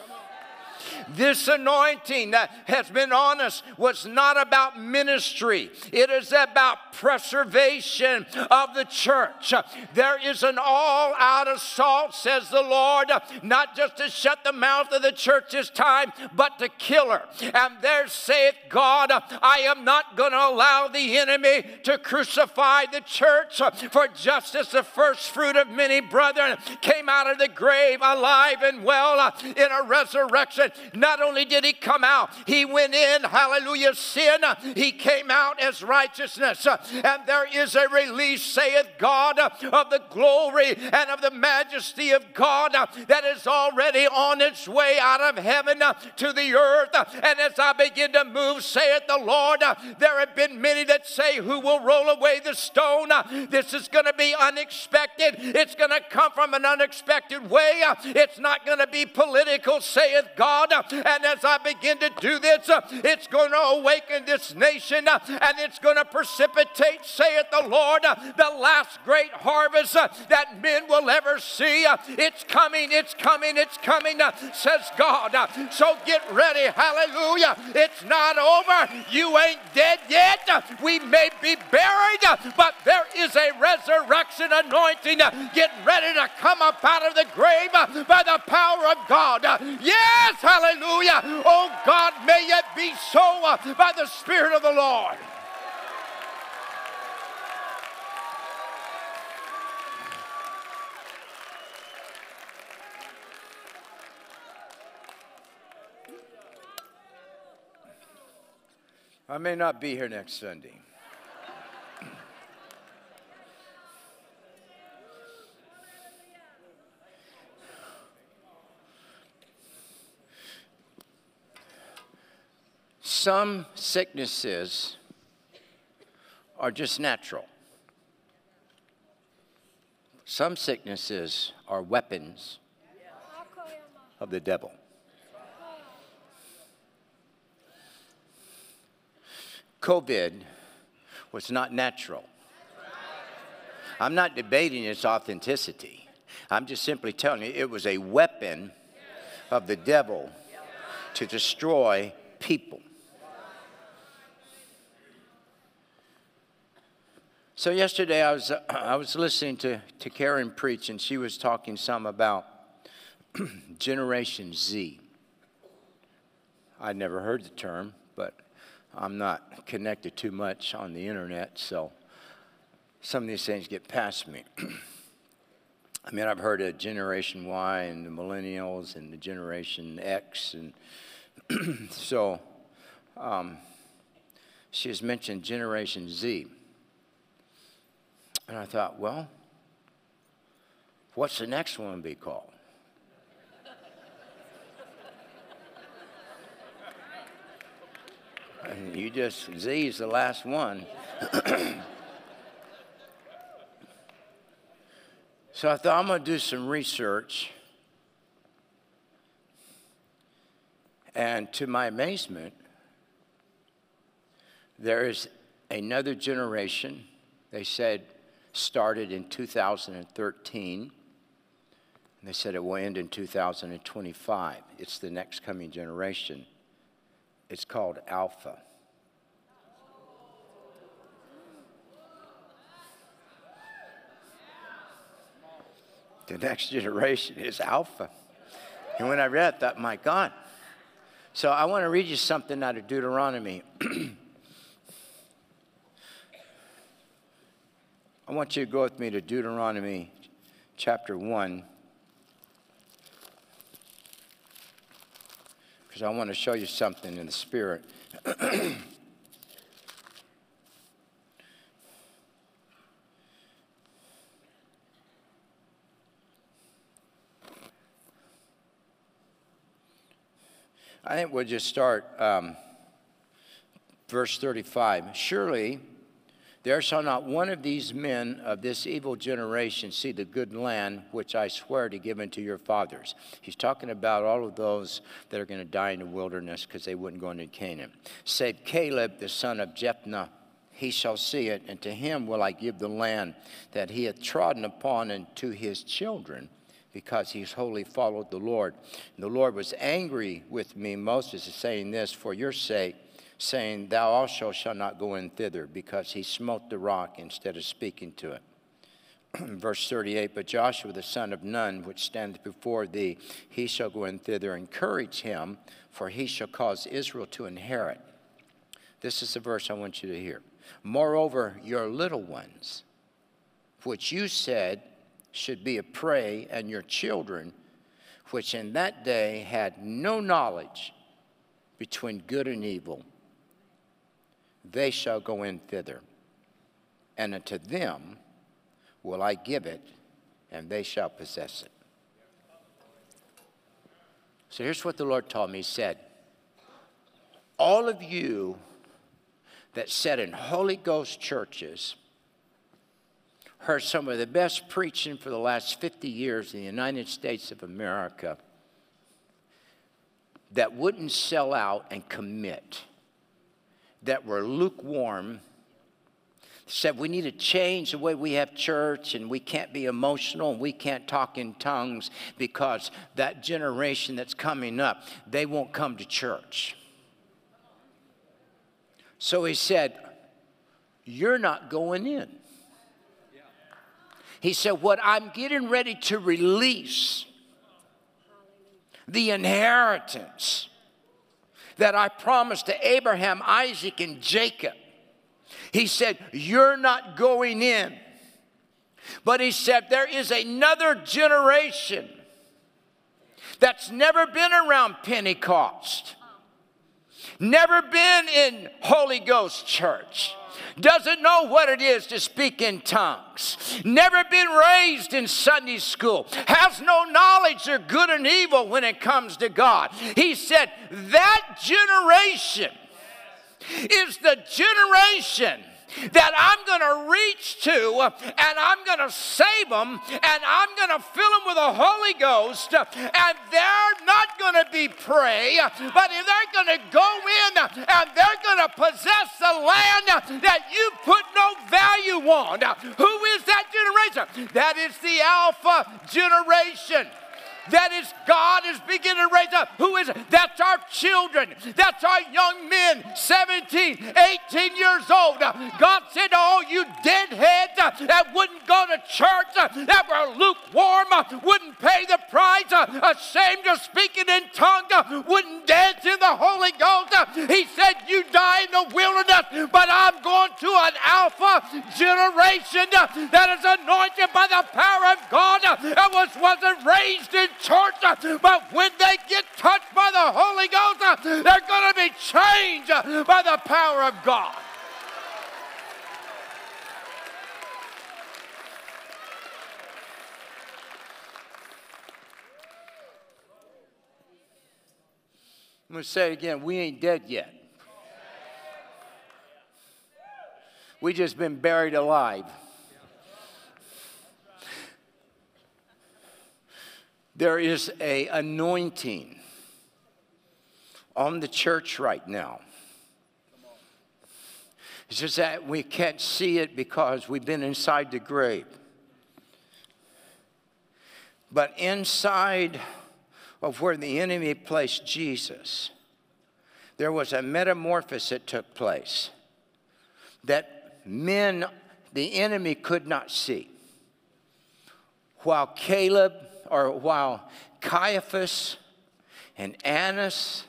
This anointing that has been on us was not about ministry, it is about preservation of the church. There is an all out assault, says the Lord, not just to shut the mouth of the church this time, but to kill her. And there saith God, I am not going to allow the enemy to crucify the church, for just as the first fruit of many brethren came out of the grave alive and well in a resurrection, not only did he come out, he went in, hallelujah, sin, he came out as righteousness. And there is a release, saith God, of the glory and of the majesty of God that is already on its way out of heaven to the earth. And as I begin to move, saith the Lord, there have been many that say, Who will roll away the stone? This is going to be unexpected. It's going to come from an unexpected way. It's not going to be political, saith God. And as I begin to do this, uh, it's going to awaken this nation uh, and it's going to precipitate, saith the Lord, uh, the last great harvest that men will ever see. It's coming, it's coming, it's coming, says God. So get ready. Hallelujah. It's not over. You ain't dead yet. We may be buried, but there is a resurrection anointing. Get ready to come up out of the grave by the power of God. Yes, hallelujah. Oh God, may it be so uh, by the Spirit of the Lord. I may not be here next Sunday. Some sicknesses are just natural. Some sicknesses are weapons of the devil. COVID was not natural. I'm not debating its authenticity. I'm just simply telling you it was a weapon of the devil to destroy people. So yesterday I was, I was listening to, to Karen preach, and she was talking some about Generation Z. I'd never heard the term, but I'm not connected too much on the internet, so some of these things get past me. I mean, I've heard of Generation Y and the Millennials and the Generation X, and so um, she has mentioned Generation Z. And I thought, well, what's the next one be called? And you just, Z is the last one. so I thought I'm going to do some research. And to my amazement, there is another generation, they said, started in 2013. And they said it will end in 2025. It's the next coming generation. It's called Alpha. The next generation is Alpha. And when I read it, I thought, my God. So I want to read you something out of Deuteronomy. I want you to go with me to Deuteronomy chapter 1. Because I want to show you something in the Spirit. I think we'll just start um, verse 35 Surely there shall not one of these men of this evil generation see the good land which I swear to give unto your fathers. He's talking about all of those that are going to die in the wilderness because they wouldn't go into Canaan. Save Caleb, the son of Jephthah, he shall see it, and to him will I give the land that he hath trodden upon, and to his children, because he's wholly followed the Lord. And the Lord was angry with me, Moses is saying this, for your sake, saying, Thou also shalt not go in thither, because he smote the rock instead of speaking to it. Verse 38 But Joshua the son of Nun, which standeth before thee, he shall go in thither. Encourage him, for he shall cause Israel to inherit. This is the verse I want you to hear. Moreover, your little ones, which you said should be a prey, and your children, which in that day had no knowledge between good and evil, they shall go in thither. And unto them will I give it, and they shall possess it. So here's what the Lord told me He said, All of you that sat in Holy Ghost churches heard some of the best preaching for the last 50 years in the United States of America that wouldn't sell out and commit, that were lukewarm, said we need to change the way we have church and we can't be emotional and we can't talk in tongues because that generation that's coming up, they won't come to church. So he said, You're not going in. He said, What I'm getting ready to release, the inheritance that I promised to Abraham, Isaac, and Jacob. He said, You're not going in. But he said, There is another generation that's never been around Pentecost never been in Holy Ghost church, doesn't know what it is to speak in tongues, never been raised in Sunday school, has no knowledge of good and evil when it comes to God. He said, That generation is the generation that I'm going to reach to and I'm going to save them and I'm going to fill them with the Holy Ghost and they're not going to be prey, but they're going to go in and they're going to possess the land that you put no value on. Who is that generation? That is the Alpha generation that is God is beginning to raise up. Who is it? That's our children. That's our young men, 17, 18 years old. God said all you deadheads that wouldn't go to church, that were lukewarm, wouldn't pay the price, ashamed of speaking in tongues, wouldn't dance in the Holy Ghost. He said, You die in the wilderness, but I'm going to an alpha generation that is anointed by the power of God that was, wasn't raised in church, but when they get touched by the Holy Ghost, they're going to be changed by the power of God. I'm going to say it again we ain't dead yet. We just been buried alive. There is a anointing on the church right now. It's just that we can't see it because we've been inside the grave. But inside of where the enemy placed Jesus, there was a metamorphosis that took place that men, the enemy, could not see. While Caleb, or while Caiaphas and Annas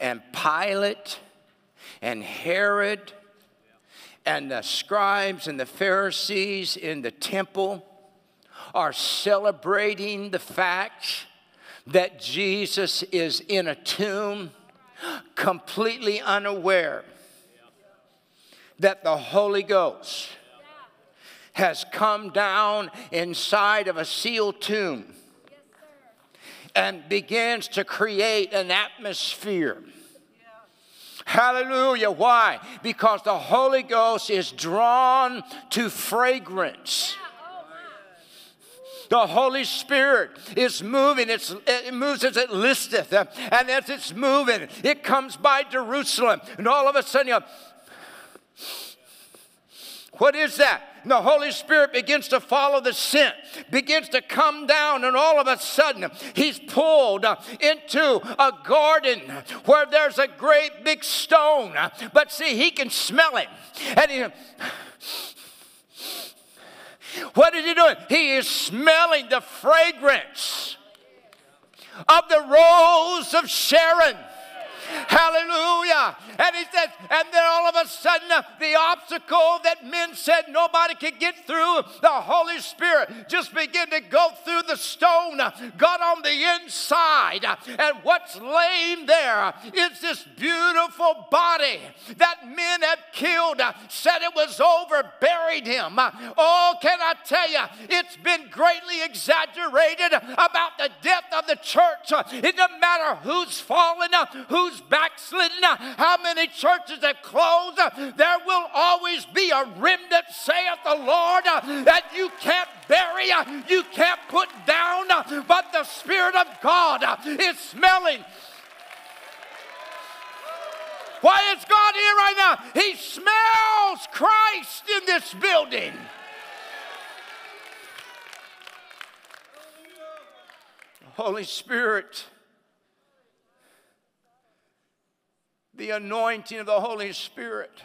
and Pilate and Herod and the scribes and the Pharisees in the temple are celebrating the fact that Jesus is in a tomb, completely unaware that the Holy Ghost has come down inside of a sealed tomb and begins to create an atmosphere Hallelujah. Why? Because the Holy Ghost is drawn to fragrance. The Holy Spirit is moving. It's, it moves as it listeth. And as it's moving, it comes by Jerusalem. And all of a sudden, what is that? And the Holy Spirit begins to follow the scent, begins to come down, and all of a sudden, he's pulled uh, into a garden where there's a great big stone. But see, he can smell it. And he, what is he doing? He is smelling the fragrance of the rose of Sharon. Hallelujah. And he said, and then all of a sudden, the obstacle that men said nobody could get through, the Holy Spirit just began to go through the stone, got on the inside. And what's laying there is this beautiful body that men have killed, said it was over, buried him. Oh, can I tell you, it's been greatly exaggerated about the death of the church. It doesn't matter who's fallen, who's backslidden, how many churches have closed. There will always be a remnant, saith the Lord, that you can't bury, you can't put down, but the Spirit of God is smelling. Why is God here right now? He smells Christ in this building. Holy Spirit, the anointing of the Holy Spirit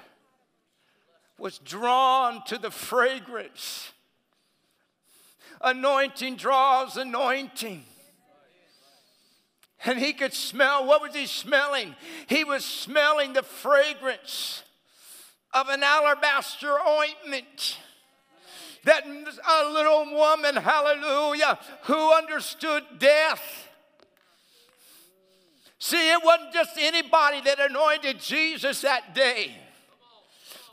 was drawn to the fragrance. Anointing draws anointing. And he could smell, what was he smelling? He was smelling the fragrance of an alabaster ointment that a little woman, hallelujah, who understood death. See, it wasn't just anybody that anointed Jesus that day,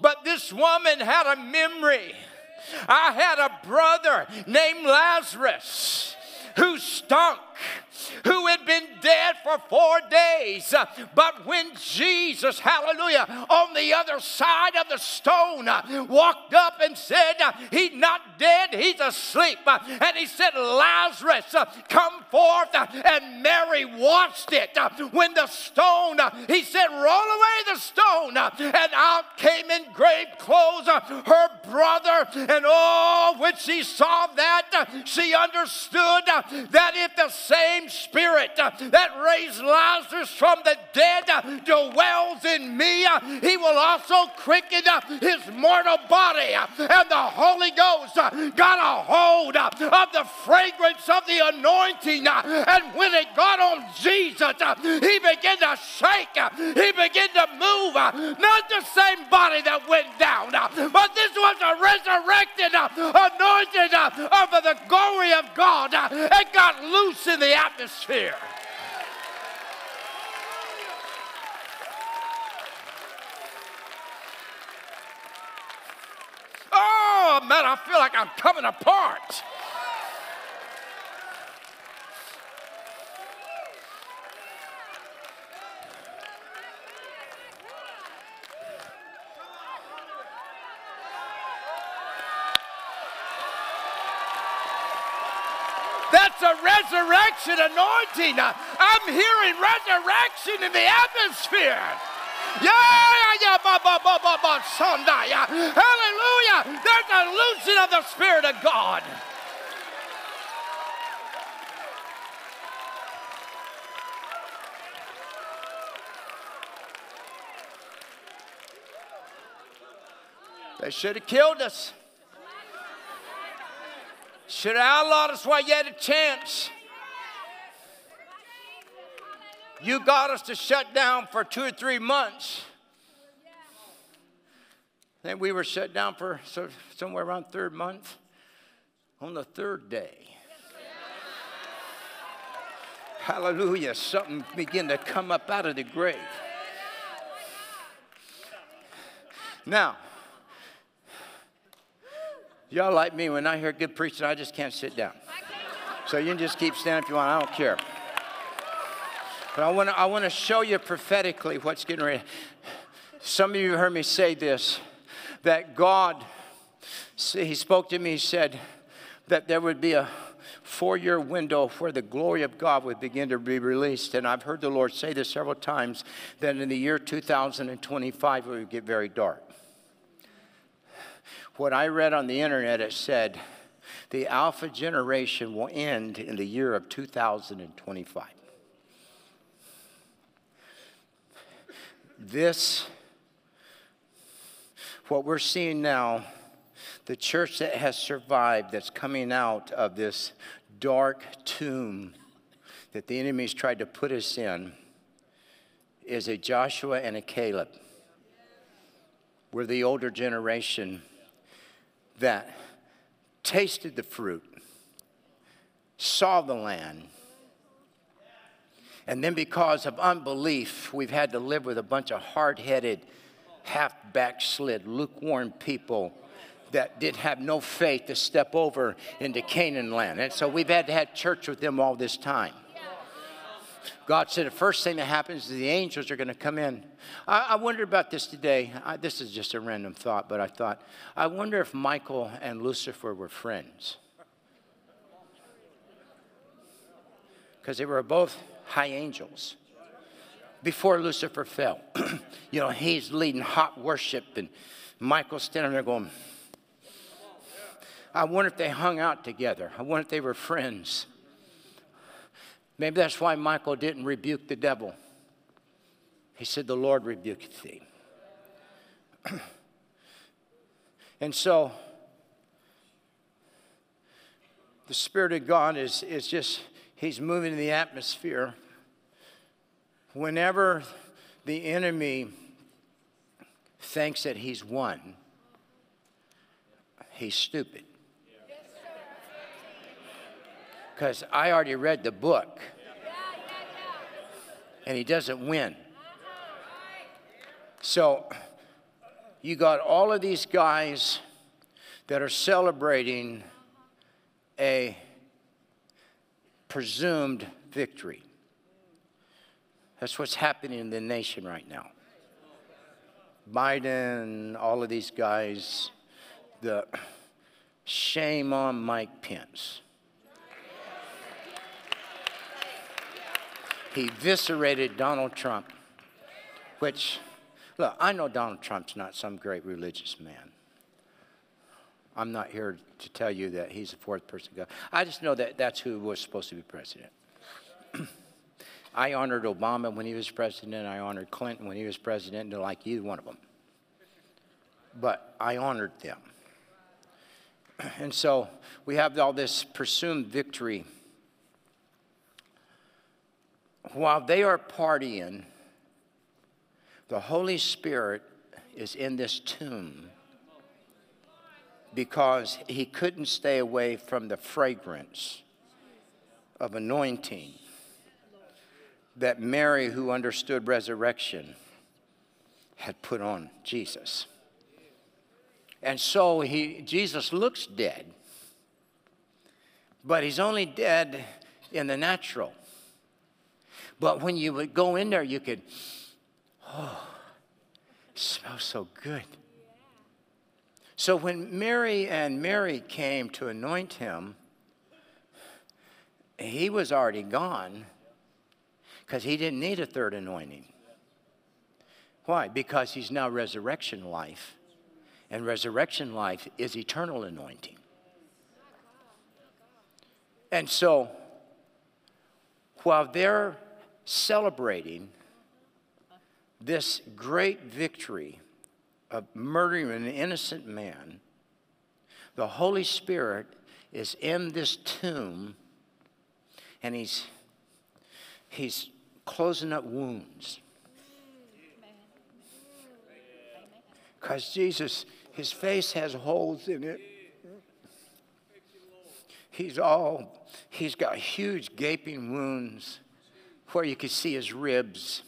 but this woman had a memory. I had a brother named Lazarus who stunk, who had been dead for four days. But when Jesus, hallelujah, on the other side of the stone walked up and said, He's not dead, he's asleep. And he said, Lazarus, come forth. And Mary watched it. When the stone, he said, Roll away the stone. And out came in grave clothes her brother. And oh, when she saw that, she understood that if the same spirit uh, that raised Lazarus from the dead uh, dwells in me, uh, he will also quicken uh, his mortal body. Uh, and the Holy Ghost uh, got a hold of the fragrance of the anointing. And when it got on Jesus, he began to shake, he began to move. Not the same body that went down, but this was a resurrected, anointed of the glory of God. It got loose in the atmosphere. Oh, man, I feel like I'm coming apart. That's a resurrection anointing. I'm hearing resurrection in the atmosphere. Yeah, yeah, ba, ba, ba, ba, ba, Sunday. Hallelujah. There's a loosing of the Spirit of God. They should have killed us. Should outlawed us while you had a chance. You got us to shut down for two or three months. Then we were shut down for so, somewhere around third month. On the third day, hallelujah, something began to come up out of the grave. Now, y'all like me, when I hear good preaching, I just can't sit down. So you can just keep standing if you want, I don't care. But I want to I want to show you prophetically what's getting ready. Some of you heard me say this that God, he spoke to me, he said that there would be a four year window where the glory of God would begin to be released. And I've heard the Lord say this several times that in the year 2025 it would get very dark. What I read on the internet, it said the Alpha generation will end in the year of 2025. This, what we're seeing now, the church that has survived, that's coming out of this dark tomb that the enemies tried to put us in, is a Joshua and a Caleb. We're the older generation that tasted the fruit, saw the land, and then because of unbelief, we've had to live with a bunch of hard headed, half backslid, lukewarm people that did have no faith to step over into Canaan land. And so we've had to have church with them all this time. God said the first thing that happens is the angels are going to come in. I, I wondered about this today. I, this is just a random thought, but I thought, I wonder if Michael and Lucifer were friends. Because they were both high angels before Lucifer fell. you know, he's leading hot worship, and Michael's standing there going, I wonder if they hung out together. I wonder if they were friends. Maybe that's why Michael didn't rebuke the devil. He said, The Lord rebuked thee. and so, the Spirit of God is, is just, He's moving in the atmosphere. Whenever the enemy thinks that he's won, he's stupid. Because I already read the book, and he doesn't win. So, you got all of these guys that are celebrating a presumed victory. That's what's happening in the nation right now. Biden, all of these guys, the shame on Mike Pence. He eviscerated Donald Trump, which, look, I know Donald Trump's not some great religious man. I'm not here to tell you that he's the fourth person God. I just know that that's who was supposed to be president. I honored Obama when he was president. I honored Clinton when he was president. They're like either one of them. But I honored them. And so we have all this presumed victory. While they are partying, the Holy Spirit is in this tomb because he couldn't stay away from the fragrance of anointing that Mary, who understood resurrection, had put on Jesus. And so he, Jesus looks dead, but he's only dead in the natural. But when you would go in there, you could, oh, smells so good. So when Mary and Mary came to anoint him, he was already gone because he didn't need a third anointing. Why? Because he's now resurrection life, and resurrection life is eternal anointing. And so, while they're celebrating this great victory of murdering an innocent man, the Holy Spirit is in this tomb and he's, he's closing up wounds. Because Jesus, his face has holes in it. He's all, he's got huge gaping wounds where you can see his ribs.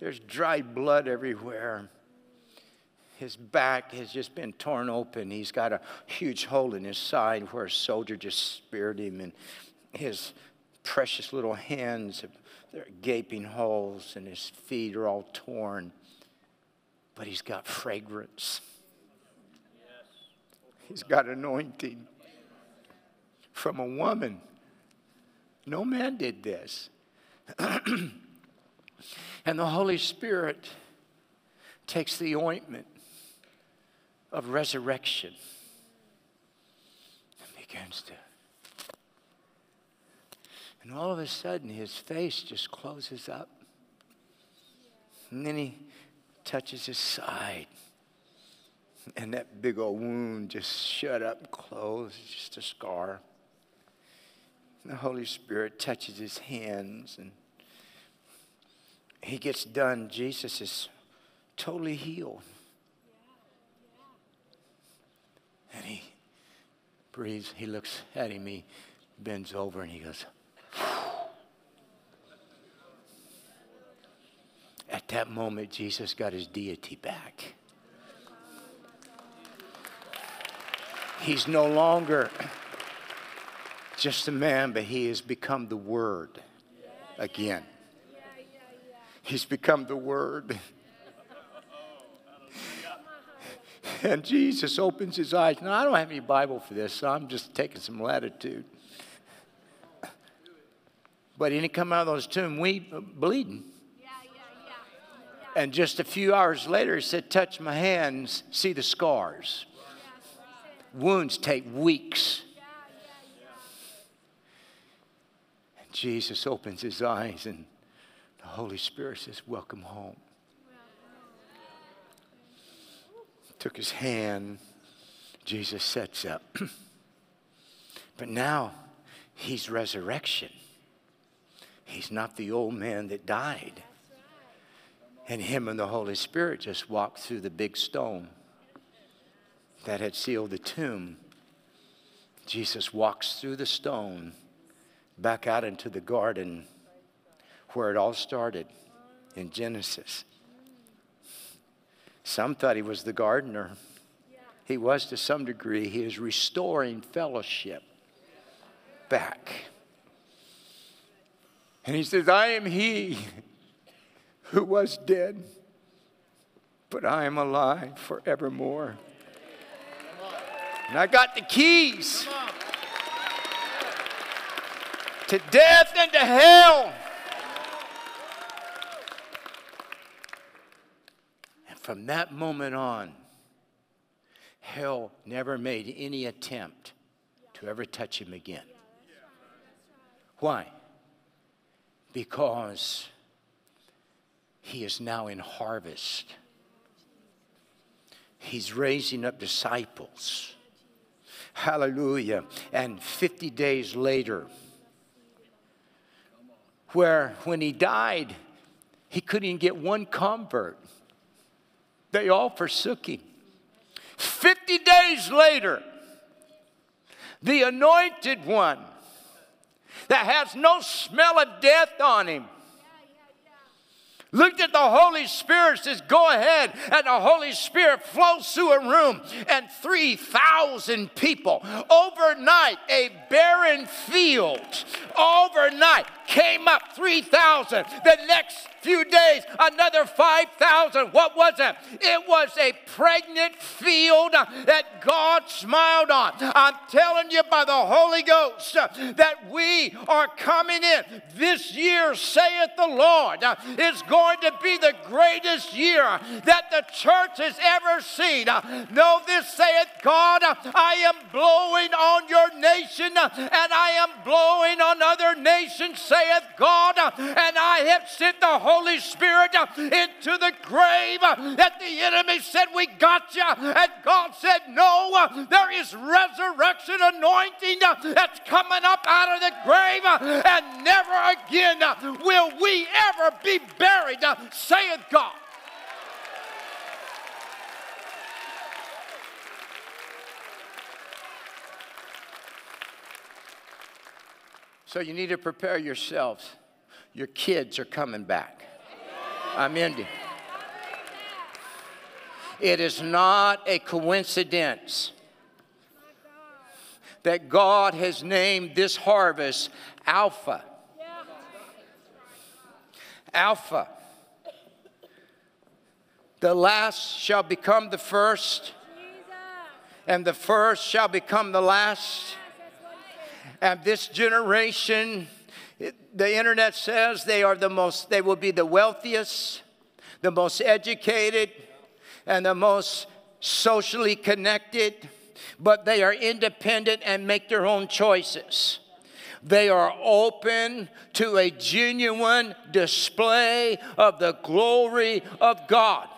There's dried blood everywhere. His back has just been torn open. He's got a huge hole in his side where a soldier just speared him, and his precious little hands, there are gaping holes, and his feet are all torn. But he's got fragrance. He's got anointing from a woman. No man did this. and the Holy Spirit takes the ointment of resurrection and begins to. And all of a sudden, his face just closes up. And then he touches his side. And that big old wound just shut up closed, just a scar. And the Holy Spirit touches his hands and he gets done. Jesus is totally healed. And he breathes, he looks at him, he bends over and he goes, At that moment, Jesus got his deity back. He's no longer just a man, but he has become the Word again. He's become the Word. And Jesus opens his eyes. Now, I don't have any Bible for this, so I'm just taking some latitude. But he didn't come out of those tomb we uh, bleeding. And just a few hours later, he said, Touch my hands, see the scars. Wounds take weeks. And Jesus opens his eyes, and the Holy Spirit says, Welcome home. Took his hand, Jesus sets up. but now he's resurrection. He's not the old man that died. And him and the Holy Spirit just walked through the big stone that had sealed the tomb. Jesus walks through the stone back out into the garden where it all started in Genesis. Some thought he was the gardener. He was to some degree. He is restoring fellowship back. And he says, I am he who was dead, but I am alive forevermore. And I got the keys to death and to hell. And from that moment on, hell never made any attempt to ever touch him again. Why? Because he is now in harvest. He's raising up disciples. Hallelujah. And 50 days later, where when he died, he couldn't even get one convert, they all forsook him. 50 days later, the anointed one that has no smell of death on him looked at the Holy Spirit, says, Go ahead. And the Holy Spirit flows through a room, and 3,000 people overnight, a barren field, overnight came up 3,000. The next few days, another 5,000. What was it? It was a pregnant field that God smiled on. I'm telling you by the Holy Ghost that we are coming in. This year, saith the Lord, is going to be the greatest year that the church has ever seen. Know this, saith God, I am blowing on your nation and I am blowing on other nations, saith God, and I have sent the Holy Spirit into the grave that the enemy said, We got you. And God said, No, there is resurrection anointing that's coming up out of the grave, and never again will we ever be buried, saith God. So you need to prepare yourselves. Your kids are coming back. I'm ending. It is not a coincidence that God has named this harvest Alpha Alpha. The last shall become the first, and the first shall become the last. And this generation, the internet says they are the most, they will be the wealthiest, the most educated, and the most socially connected, but they are independent and make their own choices. They are open to a genuine display of the glory of God.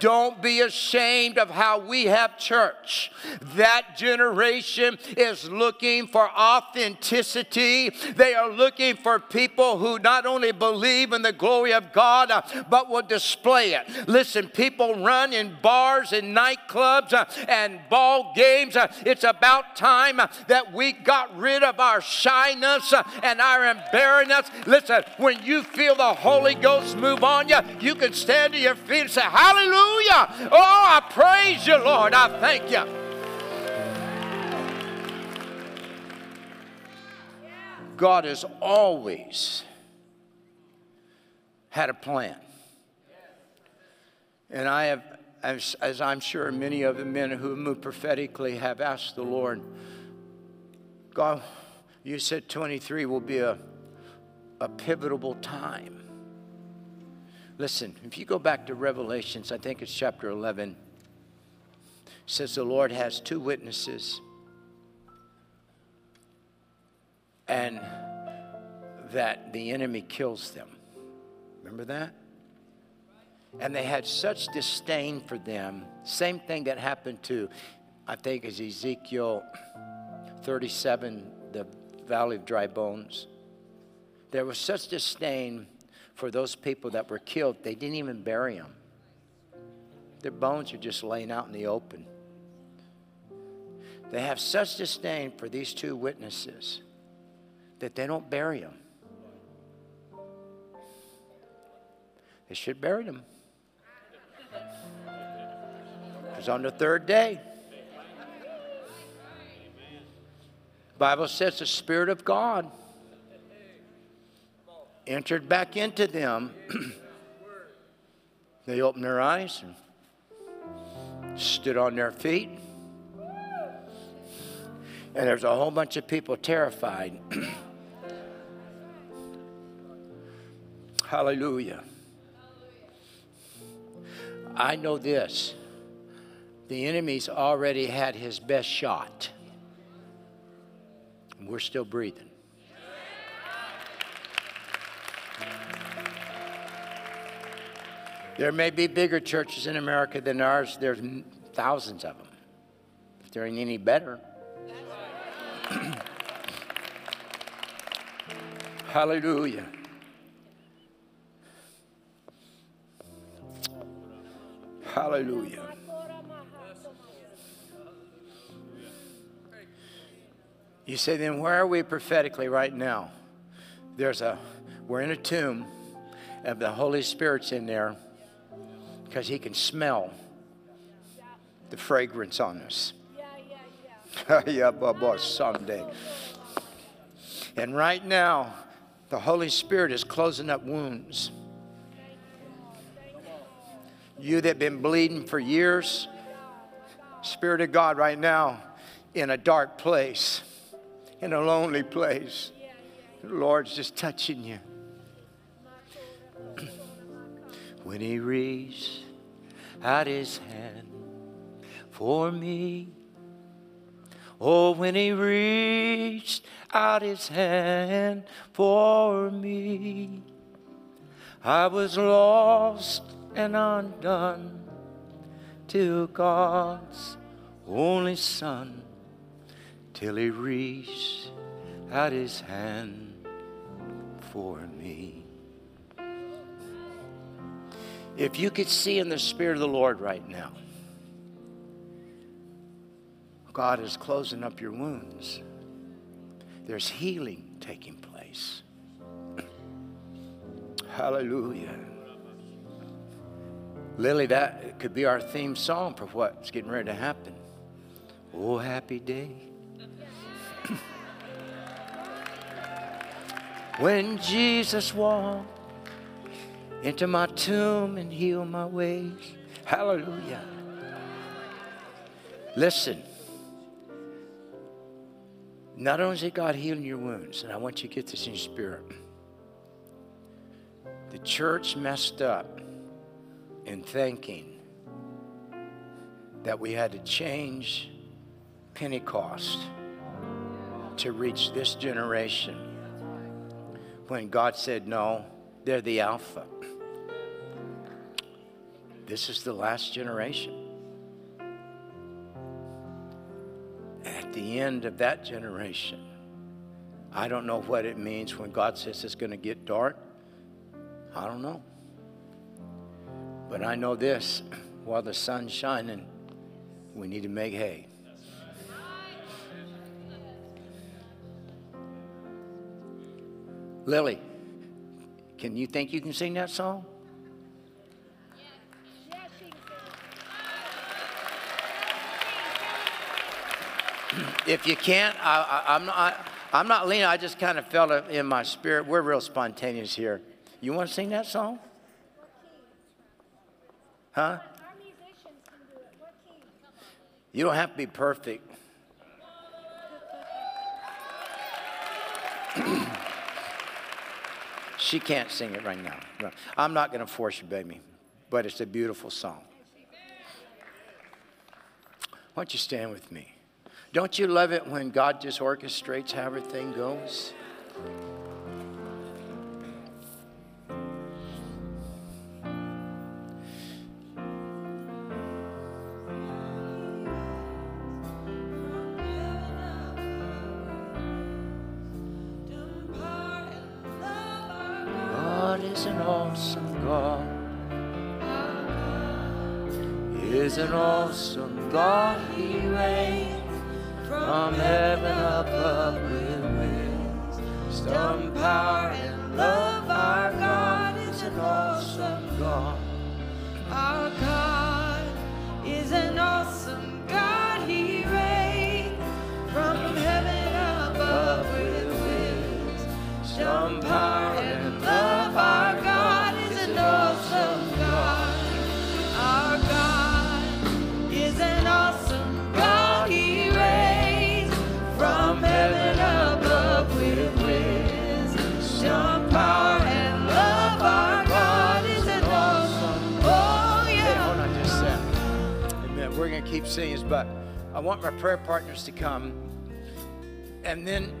Don't be ashamed of how we have church. That generation is looking for authenticity. They are looking for people who not only believe in the glory of God, uh, but will display it. Listen, people run in bars and nightclubs uh, and ball games. Uh, It's about time that we got rid of our shyness and our embarrassment. Listen, when you feel the Holy Ghost move on you, you can stand to your feet and say, Hallelujah! Oh, I praise you, Lord. I thank you. God has always had a plan. And I have, as, as I'm sure many of the men who move prophetically have asked the Lord, God, you said 23 will be a, a pivotal time. Listen, if you go back to Revelations, I think it's chapter 11, it says the Lord has two witnesses and that the enemy kills them. Remember that? And they had such disdain for them. Same thing that happened to, I think, is Ezekiel 37, the valley of dry bones. There was such disdain for those people that were killed, they didn't even bury them. Their bones are just laying out in the open. They have such disdain for these two witnesses that they don't bury them. They should bury them. Because on the third day, Bible says the Spirit of God entered back into them. they opened their eyes and stood on their feet. And there's a whole bunch of people terrified. Hallelujah. I know this the enemy's already had his best shot. And we're still breathing. There may be bigger churches in America than ours. There's thousands of them. If there ain't any better. Hallelujah. Hallelujah. You say, then where are we prophetically right now? There's a, we're in a tomb, and the Holy Spirit's in there because He can smell the fragrance on us. yeah, yeah, yeah. Yeah, Baba, someday. And right now, the Holy Spirit is closing up wounds. You that been bleeding for years, Spirit of God, right now, in a dark place, in a lonely place, the Lord's just touching you. when He reached out His hand for me. Oh, when He reached out His hand for me, I was lost and undone till God's only Son, till He reached out His hand for me. If you could see in the Spirit of the Lord right now, God is closing up your wounds. There's healing taking place. Hallelujah. Lillie, that could be our theme song for what's getting ready to happen. Oh, happy day. when Jesus walked into my tomb and heal my ways. Hallelujah. Listen. Not only is God healing your wounds, and I want you to get this in your spirit. The church messed up in thinking that we had to change Pentecost to reach this generation when God said, No, they're the Alpha. This is the last generation. At the end of that generation, I don't know what it means when God says it's going to get dark. I don't know. But I know this while the sun's shining, we need to make hay. Lillie, can you think you can sing that song? If you can't, I, I'm not. I'm not leaning. I just kind of felt it in my spirit. We're real spontaneous here. You want to sing that song? Huh? You don't have to be perfect. she can't sing it right now. No. I'm not going to force you, baby, but it's a beautiful song. Why don't you stand with me? Don't you love it when God just orchestrates how everything goes? God is an awesome God. Is an awesome God. He reigns from heaven above with wisdom, power, and love. Our God is an awesome God. Our God is an awesome God. He reigns from heaven above with wisdom, power, keep but I want my prayer partners to come. And then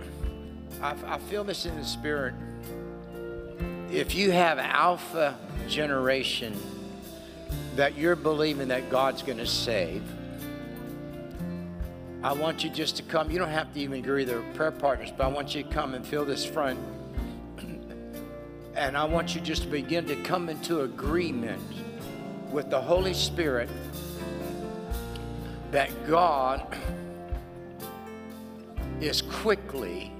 I, I feel this in the spirit. If you have alpha generation that you're believing that God's going to save, I want you just to come. You don't have to even agree they're prayer partners, but I want you to come and fill this front. And I want you just to begin to come into agreement with the Holy Spirit that God is quickly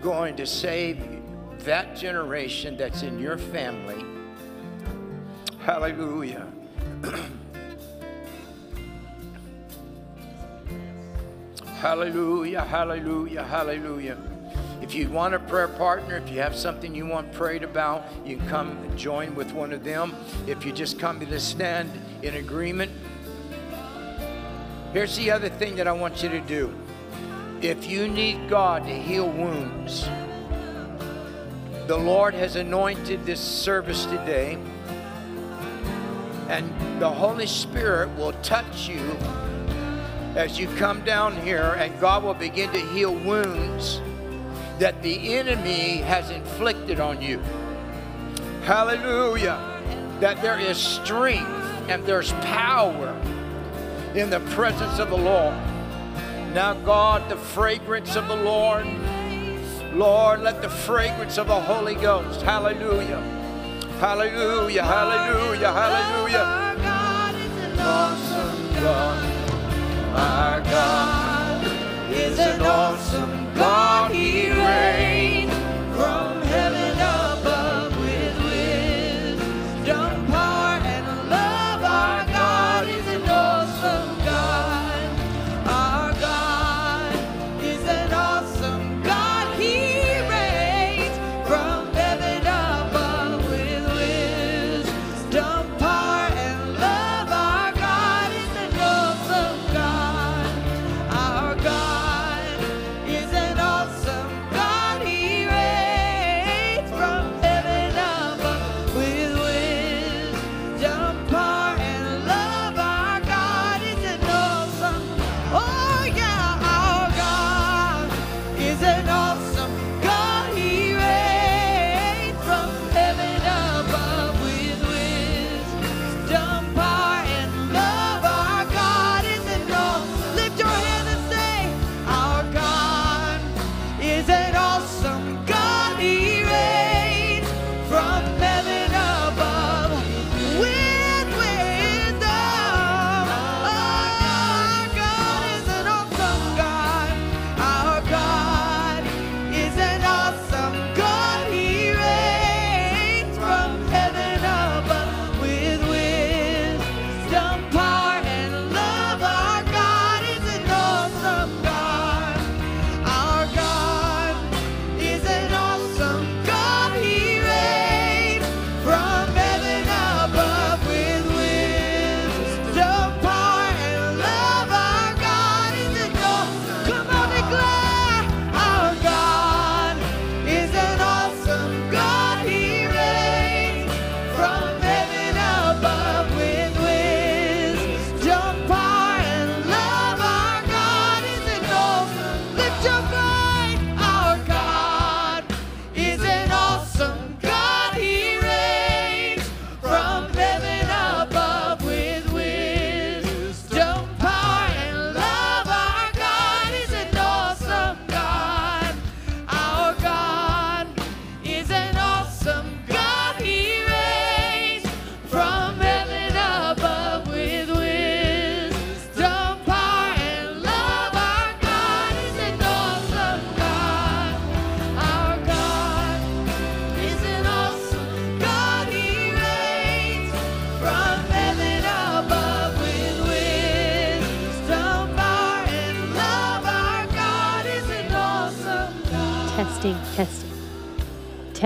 going to save that generation that's in your family. Hallelujah. hallelujah, hallelujah, hallelujah. If you want a prayer partner, if you have something you want prayed about, you can come and join with one of them. If you just come to stand in agreement, here's the other thing that I want you to do. If you need God to heal wounds, the Lord has anointed this service today, and the Holy Spirit will touch you as you come down here, and God will begin to heal wounds that the enemy has inflicted on you. Hallelujah. That there is strength and there's power in the presence of the Lord. Now, God, the fragrance of the Lord, Lord, let the fragrance of the Holy Ghost, hallelujah, hallelujah, hallelujah, hallelujah. Awesome God, our God is an awesome God. He reigns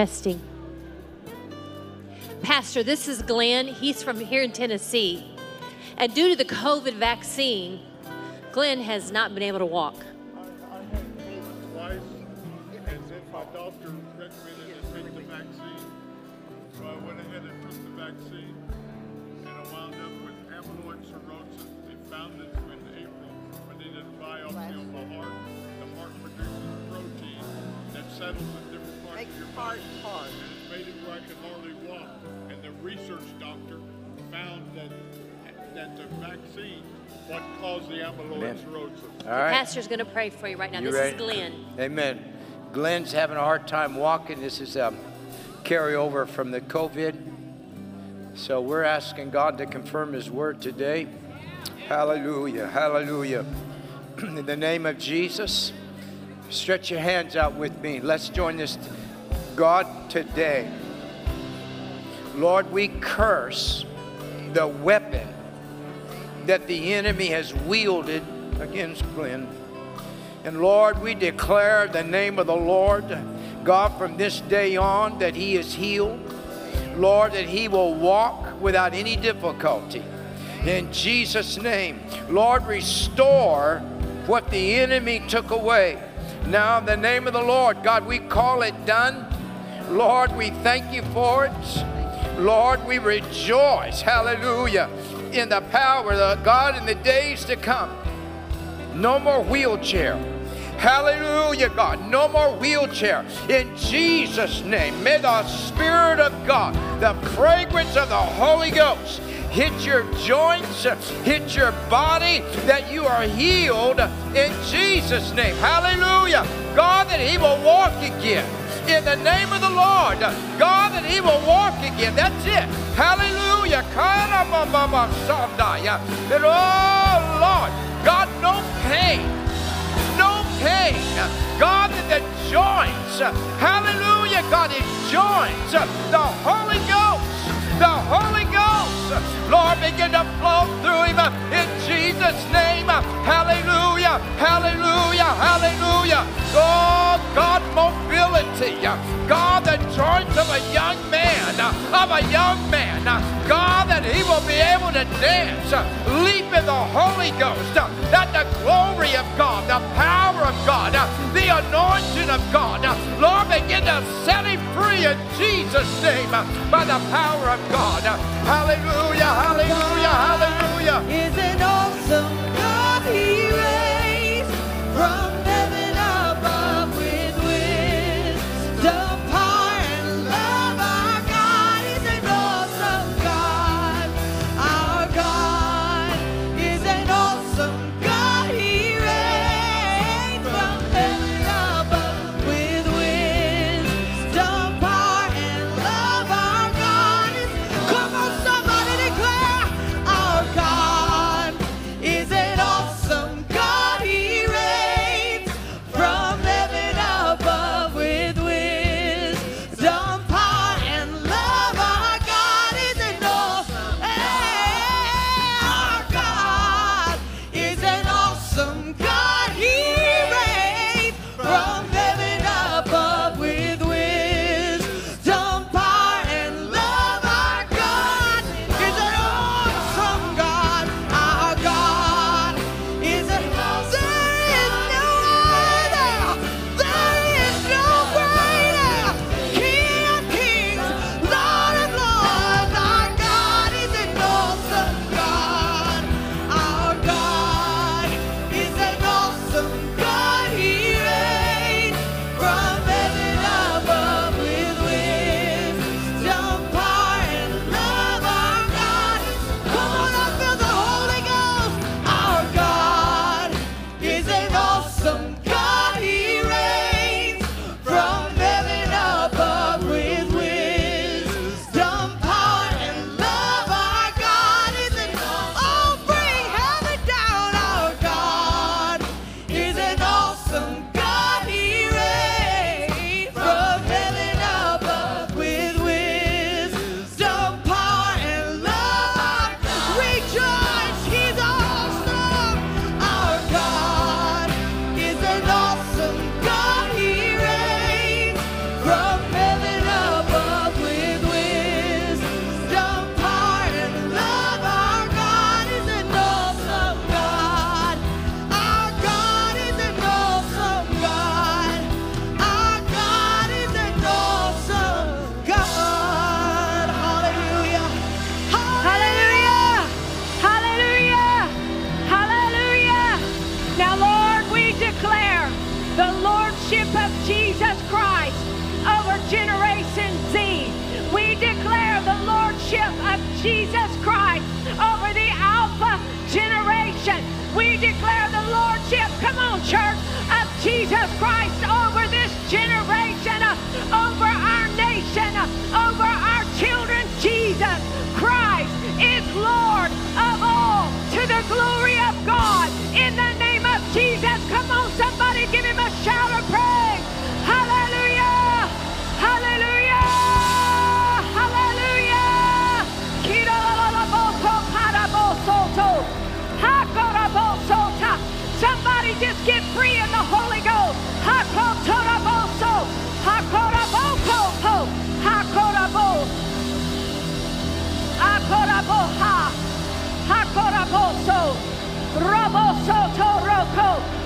testing. Pastor, this is Glenn. He's from here in Tennessee. And due to the COVID vaccine, Glenn has not been able to walk. All right. Pastor's going to pray for you right now. You this ready? is Glenn. Amen. Glenn's having a hard time walking. This is a carryover from the COVID. So we're asking God to confirm His word today. Hallelujah. Hallelujah. In the name of Jesus, stretch your hands out with me. Let's join this. God, today, Lord, we curse the weapon that the enemy has wielded against Glenn. And Lord, we declare the name of the Lord, God, from this day on, that he is healed. Lord, that he will walk without any difficulty. In Jesus' name, Lord, restore what the enemy took away. Now, in the name of the Lord, God, we call it done. Lord, we thank you for it. Lord, we rejoice, hallelujah, in the power of God in the days to come. No more wheelchair. Hallelujah, God. No more wheelchair. In Jesus' name, may the Spirit of God, the fragrance of the Holy Ghost, hit your joints, hit your body, that you are healed in Jesus' name. Hallelujah. God, that He will walk again. In the name of the Lord, God, that He will walk again. That's it. Hallelujah. Oh, Lord, God, no pain. No pain. God, the joints, hallelujah, God, it joins. The Holy Ghost, the Holy Ghost. Lord, begin to flow through him uh, in Jesus' name. Uh, hallelujah, hallelujah, hallelujah. Oh, God, mobility. Uh, God, the joints of a young man, of a young man. God, that he will be able to dance, leap in the Holy Ghost, that the glory of God, the power of God, the anointing of God, Lord, begin to set him free in Jesus' name by the power of God. Hallelujah, hallelujah, hallelujah. Hallelujah. Is an awesome God he raised from Coke.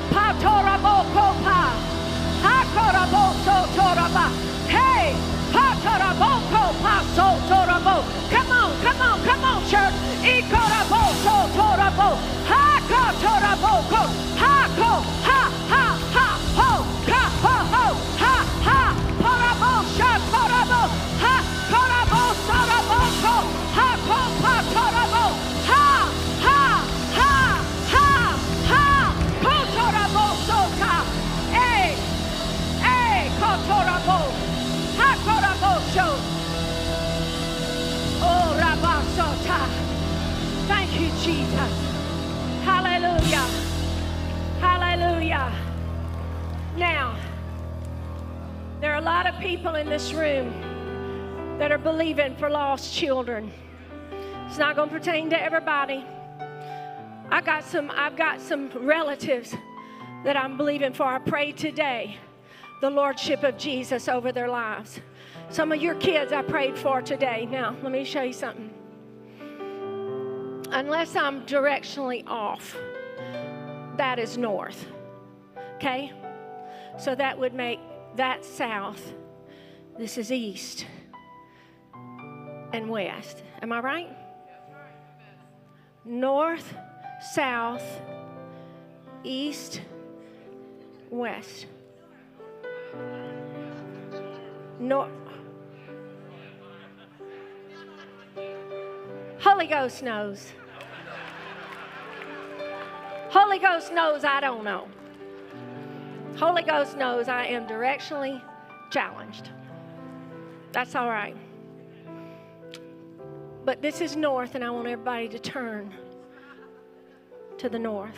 People in this room that are believing for lost children. It's not going to pertain to everybody. I got some I've got some relatives that I'm believing for. I pray today the lordship of Jesus over their lives. Some of your kids I prayed for today. Now, let me show you something. Unless I'm directionally off, that is north. Okay? So that would make that south. This is east and west. Am I right? North, south, east, west. North. Holy Ghost knows. Holy Ghost knows I don't know. Holy Ghost knows I am directionally challenged. That's all right. But this is north, and I want everybody to turn to the north.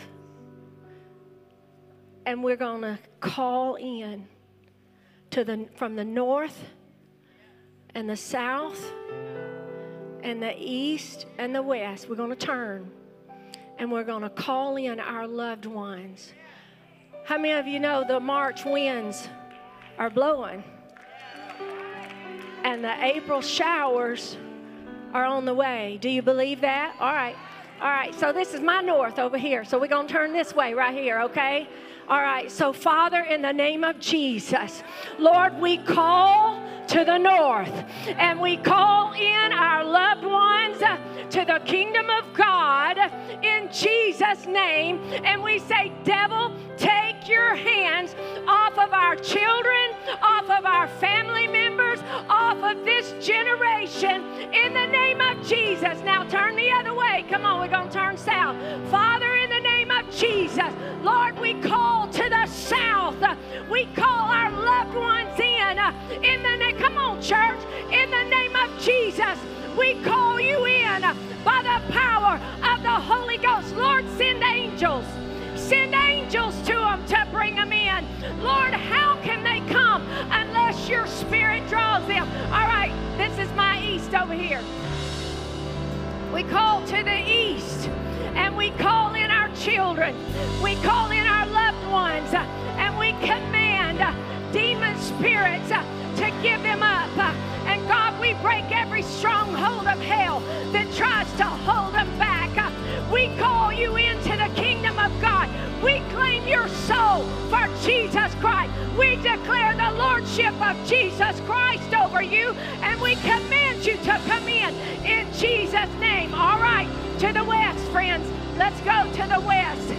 And we're going to call in to the, from the north and the south and the east and the west. We're going to turn and we're going to call in our loved ones. How many of you know the March winds are blowing? And the April showers are on the way. Do you believe that? All right. All right. So this is my north over here. So we're going to turn this way right here, okay? All right. So, Father, in the name of Jesus, Lord, we call to the north and we call in our loved ones to the kingdom of God in Jesus' name. And we say, Devil, take your hands off of our children, off of our family members, off of this generation in the name of Jesus. Now turn the other way. Come on, we're going to turn south. Father, in the name of Jesus, Lord, we call to the south. We call our loved ones in. In the name, come on, church. In the name of Jesus, we call you in by the power of the Holy Ghost. Lord, send angels. Send angels to them to bring them in. Lord, how can they come unless your spirit draws them? All right, this is my east over here. We call to the east and we call in our children. We call in our loved ones and we command demon spirits to give them up. And God, we break every stronghold of hell that tries to hold them back. We call you into the kingdom of God. We claim your soul for Jesus Christ. We declare the lordship of Jesus Christ over you and we command you to come in in Jesus' name. All right, to the west, friends. Let's go to the west.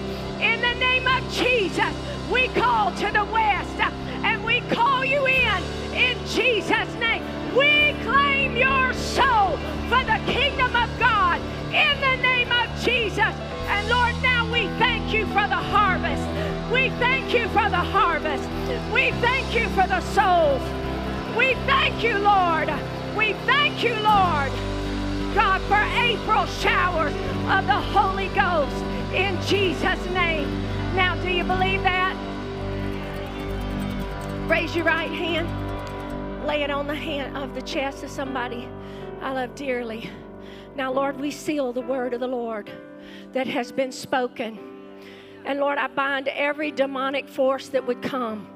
In the name of Jesus, we call to the west and we call you in in Jesus' name. We claim your soul for the kingdom of God in the name of Jesus. And Lord, now we thank you for the harvest. We thank you for the harvest. We thank you for the souls. We thank you, Lord. We thank you, Lord. God, for April showers of the Holy Ghost in Jesus' name. Now, do you believe that? Raise your right hand. Lay it on the hand of the chest of somebody I love dearly. Now, Lord, we seal the word of the Lord that has been spoken. And Lord, I bind every demonic force that would come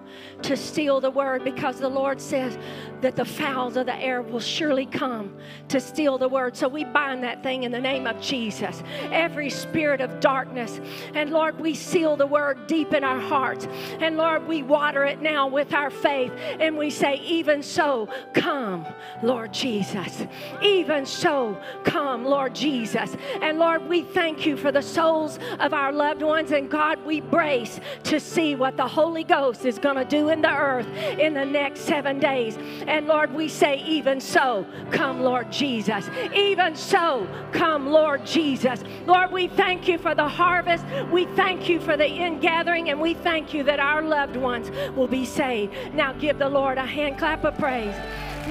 to steal the word because the Lord says that the fowls of the air will surely come to steal the word. So we bind that thing in the name of Jesus. Every spirit of darkness. And Lord, we seal the word deep in our hearts. And Lord, we water it now with our faith. And we say, even so, come, Lord Jesus. Even so, come, Lord Jesus. And Lord, we thank you for the souls of our loved ones. And God, we brace to see what the Holy Ghost is going to do in the earth in the next seven days. And Lord, we say, even so, come, Lord Jesus. Even so, come, Lord Jesus. Lord, we thank you for the harvest. We thank you for the ingathering, and we thank you that our loved ones will be saved. Now give the Lord a hand clap of praise.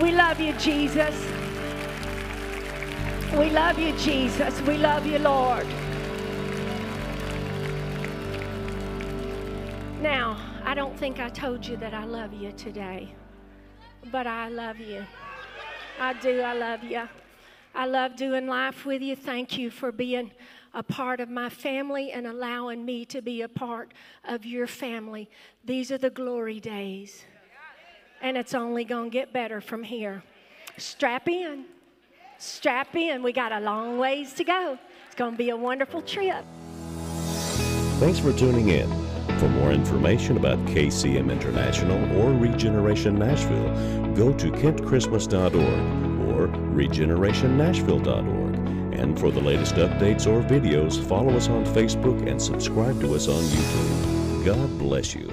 We love you, Jesus. We love you, Jesus. We love you, Lord. Now, I don't think I told you that I love you today, but I love you. I do. I love you. I love doing life with you. Thank you for being a part of my family and allowing me to be a part of your family. These are the glory days, and it's only going to get better from here. Strap in. Strap in. We got a long ways to go. It's going to be a wonderful trip. Thanks for tuning in. For more information about KCM International or Regeneration Nashville, go to kentchristmas.org or regenerationnashville.org. And for the latest updates or videos, follow us on Facebook and subscribe to us on YouTube. God bless you.